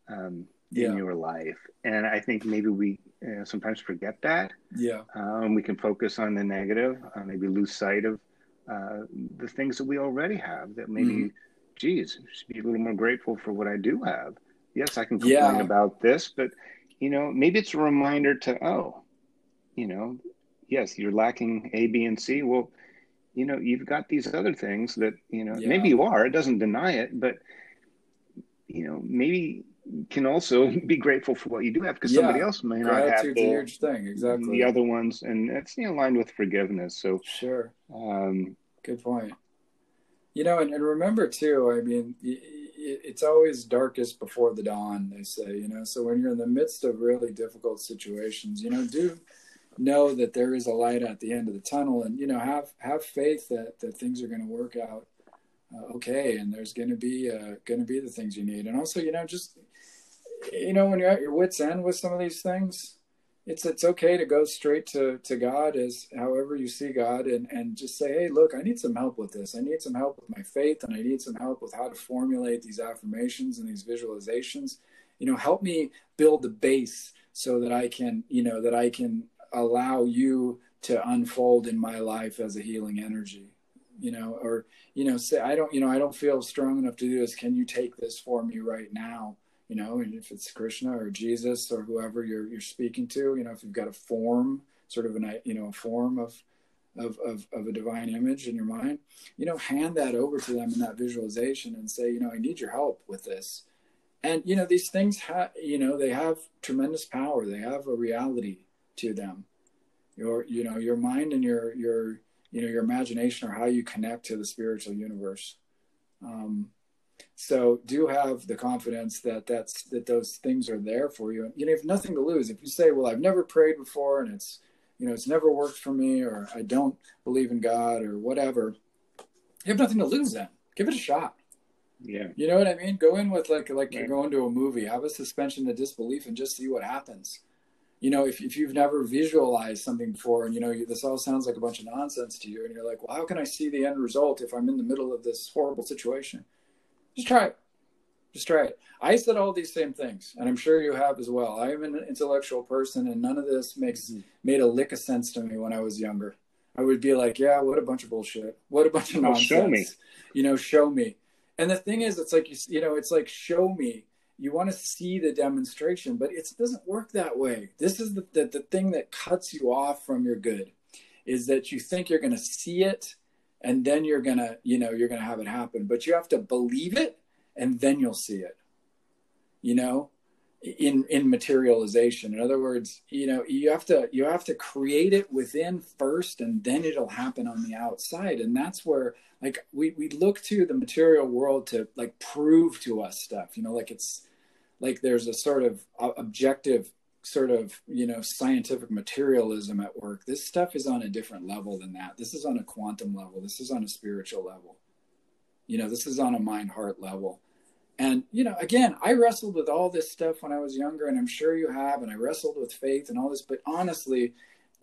um, Yeah. in your life, and I think maybe we uh, sometimes forget that. yeah, Um, we can focus on the negative, uh, maybe lose sight of uh, the things that we already have. That maybe, Mhm. geez, should be a little more grateful for what I do have. Yes, I can complain Yeah. about this, but you know, maybe it's a reminder to oh, you know, yes, you're lacking A, B, and C. Well, you know, you've got these other things that, you know, Yeah. maybe you are, it doesn't deny it, but, you know, maybe can also be grateful for what you do have because Yeah. somebody else may not have Gratitude's a the, huge thing. Exactly. the other ones. And it's, you know, aligned with forgiveness. So, Sure. um, Good point. You know, and, and remember too, I mean, y- y- it's always darkest before the dawn, they say, you know. So when you're in the midst of really difficult situations, you know, do know that there is a light at the end of the tunnel and, you know, have have faith that, that things are going to work out uh, okay and there's going to be uh, going to be the things you need. And also, you know, just you know, when you're at your wits end with some of these things, it's it's okay to go straight to to God as however you see God and and just say, hey, look, I need some help with this. I need some help with my faith, and I need some help with how to formulate these affirmations and these visualizations. You know, help me build the base so that I can, you know, that I can allow you to unfold in my life as a healing energy. You know, or you know, say I don't, you know, I don't feel strong enough to do this. Can you take this for me right now? You know, and if it's Krishna or Jesus or whoever you're you're speaking to, you know, if you've got a form, sort of an you know, a form of of, of, of a divine image in your mind, you know, hand that over to them in that visualization and say, you know, I need your help with this. And you know, these things have, you know, they have tremendous power. They have a reality to them. Your, you know, your mind and your your you know your imagination or how you connect to the spiritual universe. Um, so do have the confidence that that's that those things are there for you. You know, you have nothing to lose. If you say, "Well, I've never prayed before, and it's you know it's never worked for me," or "I don't believe in God," or whatever, you have nothing to lose. Then give it a shot. yeah. You know what I mean? Go in with like like you're going to a movie. Have a suspension of disbelief and just see what happens. You know, if, if you've never visualized something before and you know you, this all sounds like a bunch of nonsense to you, and you're like, well, how can I see the end result if I'm in the middle of this horrible situation? Just try it. Just try it. I said all these same things, and I'm sure you have as well. I am an intellectual person, and none of this makes Mhm. made a lick of sense to me when I was younger. I would be like, yeah, what a bunch of bullshit. What a bunch of nonsense. show me. You know, show me. And the thing is, it's like you, you know, it's like show me. You want to see the demonstration, but it doesn't work that way. This is the, the the thing that cuts you off from your good, is that you think you're going to see it, and then you're gonna, you know, you're gonna have it happen. But you have to believe it, and then you'll see it. You know, in in materialization. In other words, you know, you have to you have to create it within first, and then it'll happen on the outside. And that's where like we we look to the material world to like prove to us stuff. You know, like it's like there's a sort of uh, objective sort of you know scientific materialism at work this stuff is on a different level than that. This is on a quantum level. This is on a spiritual level. You know this is on a mind heart level. And you know again i wrestled with all this stuff when i was younger and i'm sure you have and i wrestled with faith and all this but honestly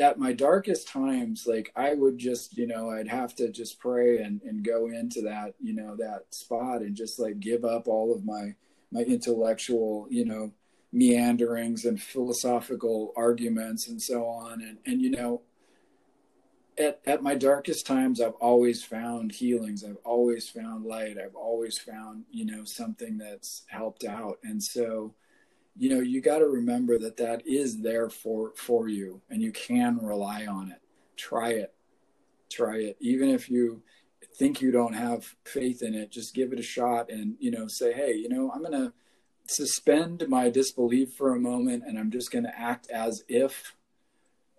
at my darkest times like i would just you know i'd have to just pray and, and go into that you know that spot and just like give up all of my my intellectual you know meanderings and philosophical arguments and so on. And and you know at, at my darkest times i've always found healings. I've always found light. I've always found you know something that's helped out. And so you know you got to remember that that is there for for you and you can rely on it. Try it. Try it. Even if you think you don't have faith in it just give it a shot and you know say hey you know i'm going to suspend my disbelief for a moment and i'm just going to act as if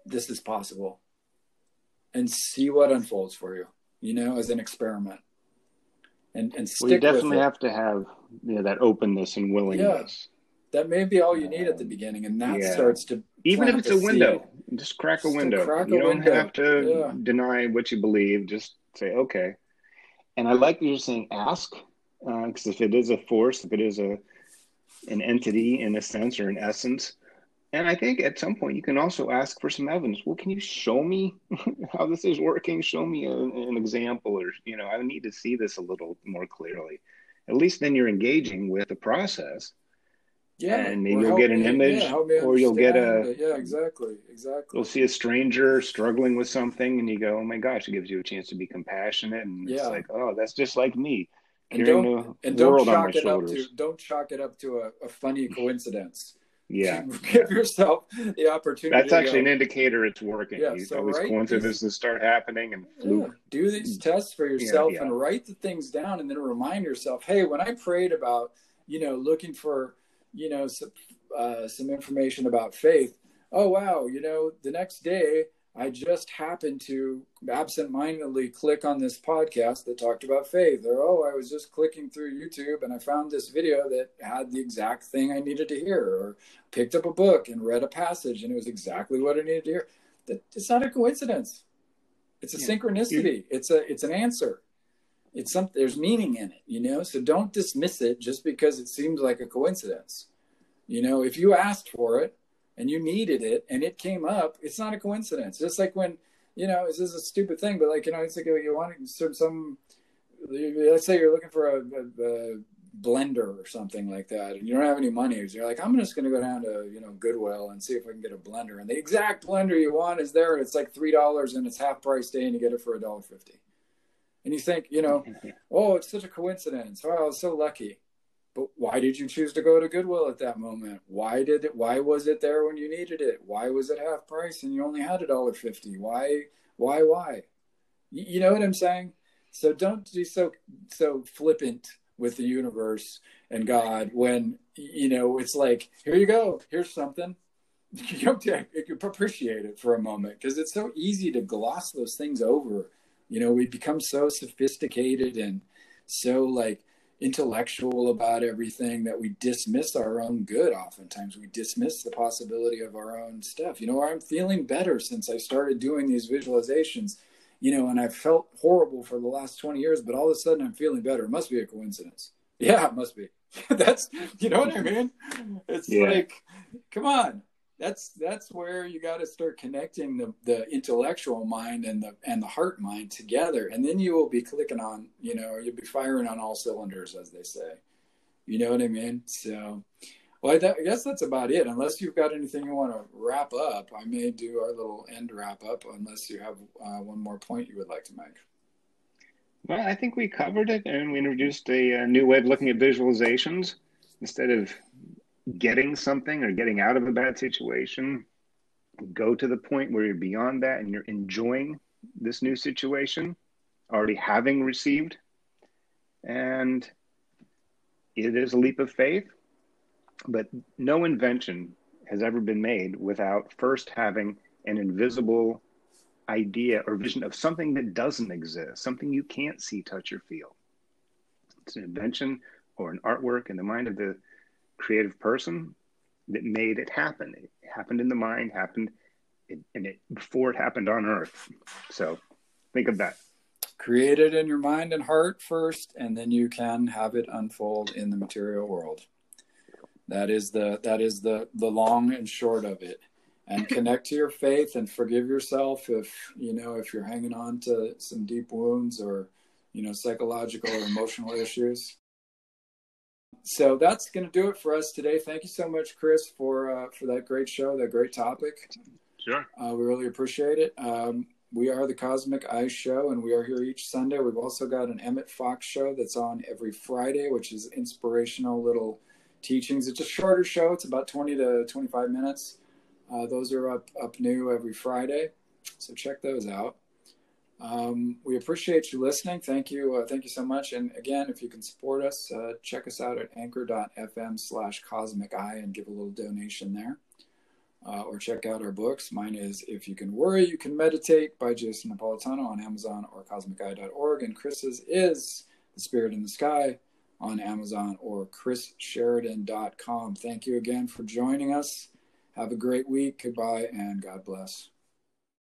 this is possible and see what unfolds for you you know as an experiment and and stick Well, you definitely have to have you know, that openness and willingness. that may be all you need at the beginning and that Yeah. starts to Even if it's a window, just crack a Just window. crack a you don't window. have to Yeah. deny what you believe. Just say, okay. And I like that you're saying ask, uh, because if it is a force, if it is a an entity in a sense or an essence, and I think at some point you can also ask for some evidence. Well, can you show me how this is working? Show me a, an example, or you know, I need to see this a little more clearly. At least then you're engaging with the process. yeah and maybe you'll get an me- image, yeah, or you'll get a- it. yeah exactly exactly You'll see a stranger struggling with something, and you go, "Oh my gosh!" It gives you a chance to be compassionate, and it's like, "Oh, that's just like me and don't and don't world on my chalk it up to don't chalk it up to a, a funny coincidence Yeah. Give yourself the opportunity. That's actually an indicator it's working. Yeah, you, so all these write coincidences these- start happening and. Yeah, do these tests for yourself yeah. and write the things down and then remind yourself hey when i prayed about you know looking for you know some, uh, some information about faith oh wow you know the next day i just happened to absentmindedly click on this podcast that talked about faith or oh i was just clicking through youtube and i found this video that had the exact thing i needed to hear or picked up a book and read a passage and it was exactly what i needed to hear that it's not a coincidence it's a Yeah. synchronicity. It's a it's an answer. It's something there's meaning in it, you know? So don't dismiss it just because it seems like a coincidence. You know, if you asked for it and you needed it and it came up, it's not a coincidence. Just like when, you know, this is a stupid thing, but like, you know, it's like you want some, some let's say you're looking for a, a, a blender or something like that and you don't have any money so you're like i'm just going to go down to you know goodwill and see if i can get a blender and the exact blender you want is there and it's like three dollars and it's half price day and you get it for a dollar fifty. And you think you know oh it's such a coincidence. Oh i was so lucky but why did you choose to go to goodwill at that moment? Why did it why was it there when you needed it? Why was it half price and you only had a dollar fifty? Why why why? You, know what i'm saying? So don't be so so flippant with the universe and God when you know it's like here you go. Here's something. You to appreciate it for a moment because it's so easy to gloss those things over. You know we become so sophisticated and so like intellectual about everything that we dismiss our own good oftentimes we dismiss the possibility of our own stuff you know i'm feeling better since i started doing these visualizations you know, and I've felt horrible for the last 20 years, but all of a sudden I'm feeling better. It must be a coincidence. Yeah, it must be. that's, you know what I mean? It's Yeah. like, come on. That's that's where you got to start connecting the, the intellectual mind and the and the heart mind together, and then you will be clicking on, you know, you'll be firing on all cylinders, as they say. You know what I mean? So, well, I, th- I guess that's about it. Unless you've got anything you want to wrap up, I may do our little end wrap up. Unless you have uh, one more point you would like to make. Well, I think we covered it, and we introduced a, uh new way of looking at visualizations. Instead of getting something or getting out of a bad situation, go to the point where you're beyond that and you're enjoying this new situation, already having received. And it is a leap of faith, but no invention has ever been made without first having an invisible idea or vision of something that doesn't exist, something you can't see, touch, or feel. It's an invention or an artwork in the mind of the creative person that made it happen. It happened in the mind, happened, in, and it before it happened on Earth. So think of that. Create it in your mind and heart first, and then you can have it unfold in the material world. That is the that is the the long and short of it. And connect to your faith and forgive yourself if you know if you're hanging on to some deep wounds or you know psychological or emotional issues. So that's going to do it for us today. Thank you so much, Chris, for uh, for that great show, that great topic. Sure. Uh, we really appreciate it. Um, we are the Cosmic Eye Show, and we are here each Sunday. We've also got an Emmett Fox show that's on every Friday, which is inspirational little teachings. It's a shorter show; it's about twenty to twenty-five minutes. Uh, those are up up new every Friday, so check those out. Um, we appreciate you listening. Thank you, uh, thank you so much. And again, if you can support us, uh, check us out at anchor.fm/slash Cosmic Eye and give a little donation there uh, or check out our books. Mine is If You Can Worry, You Can Meditate by Jason Napolitano on Amazon or cosmiceye.org. And Chris's is The Spirit in the Sky on Amazon or chrissheridan.com. Thank you again for joining us. Have a great week. Goodbye and God bless.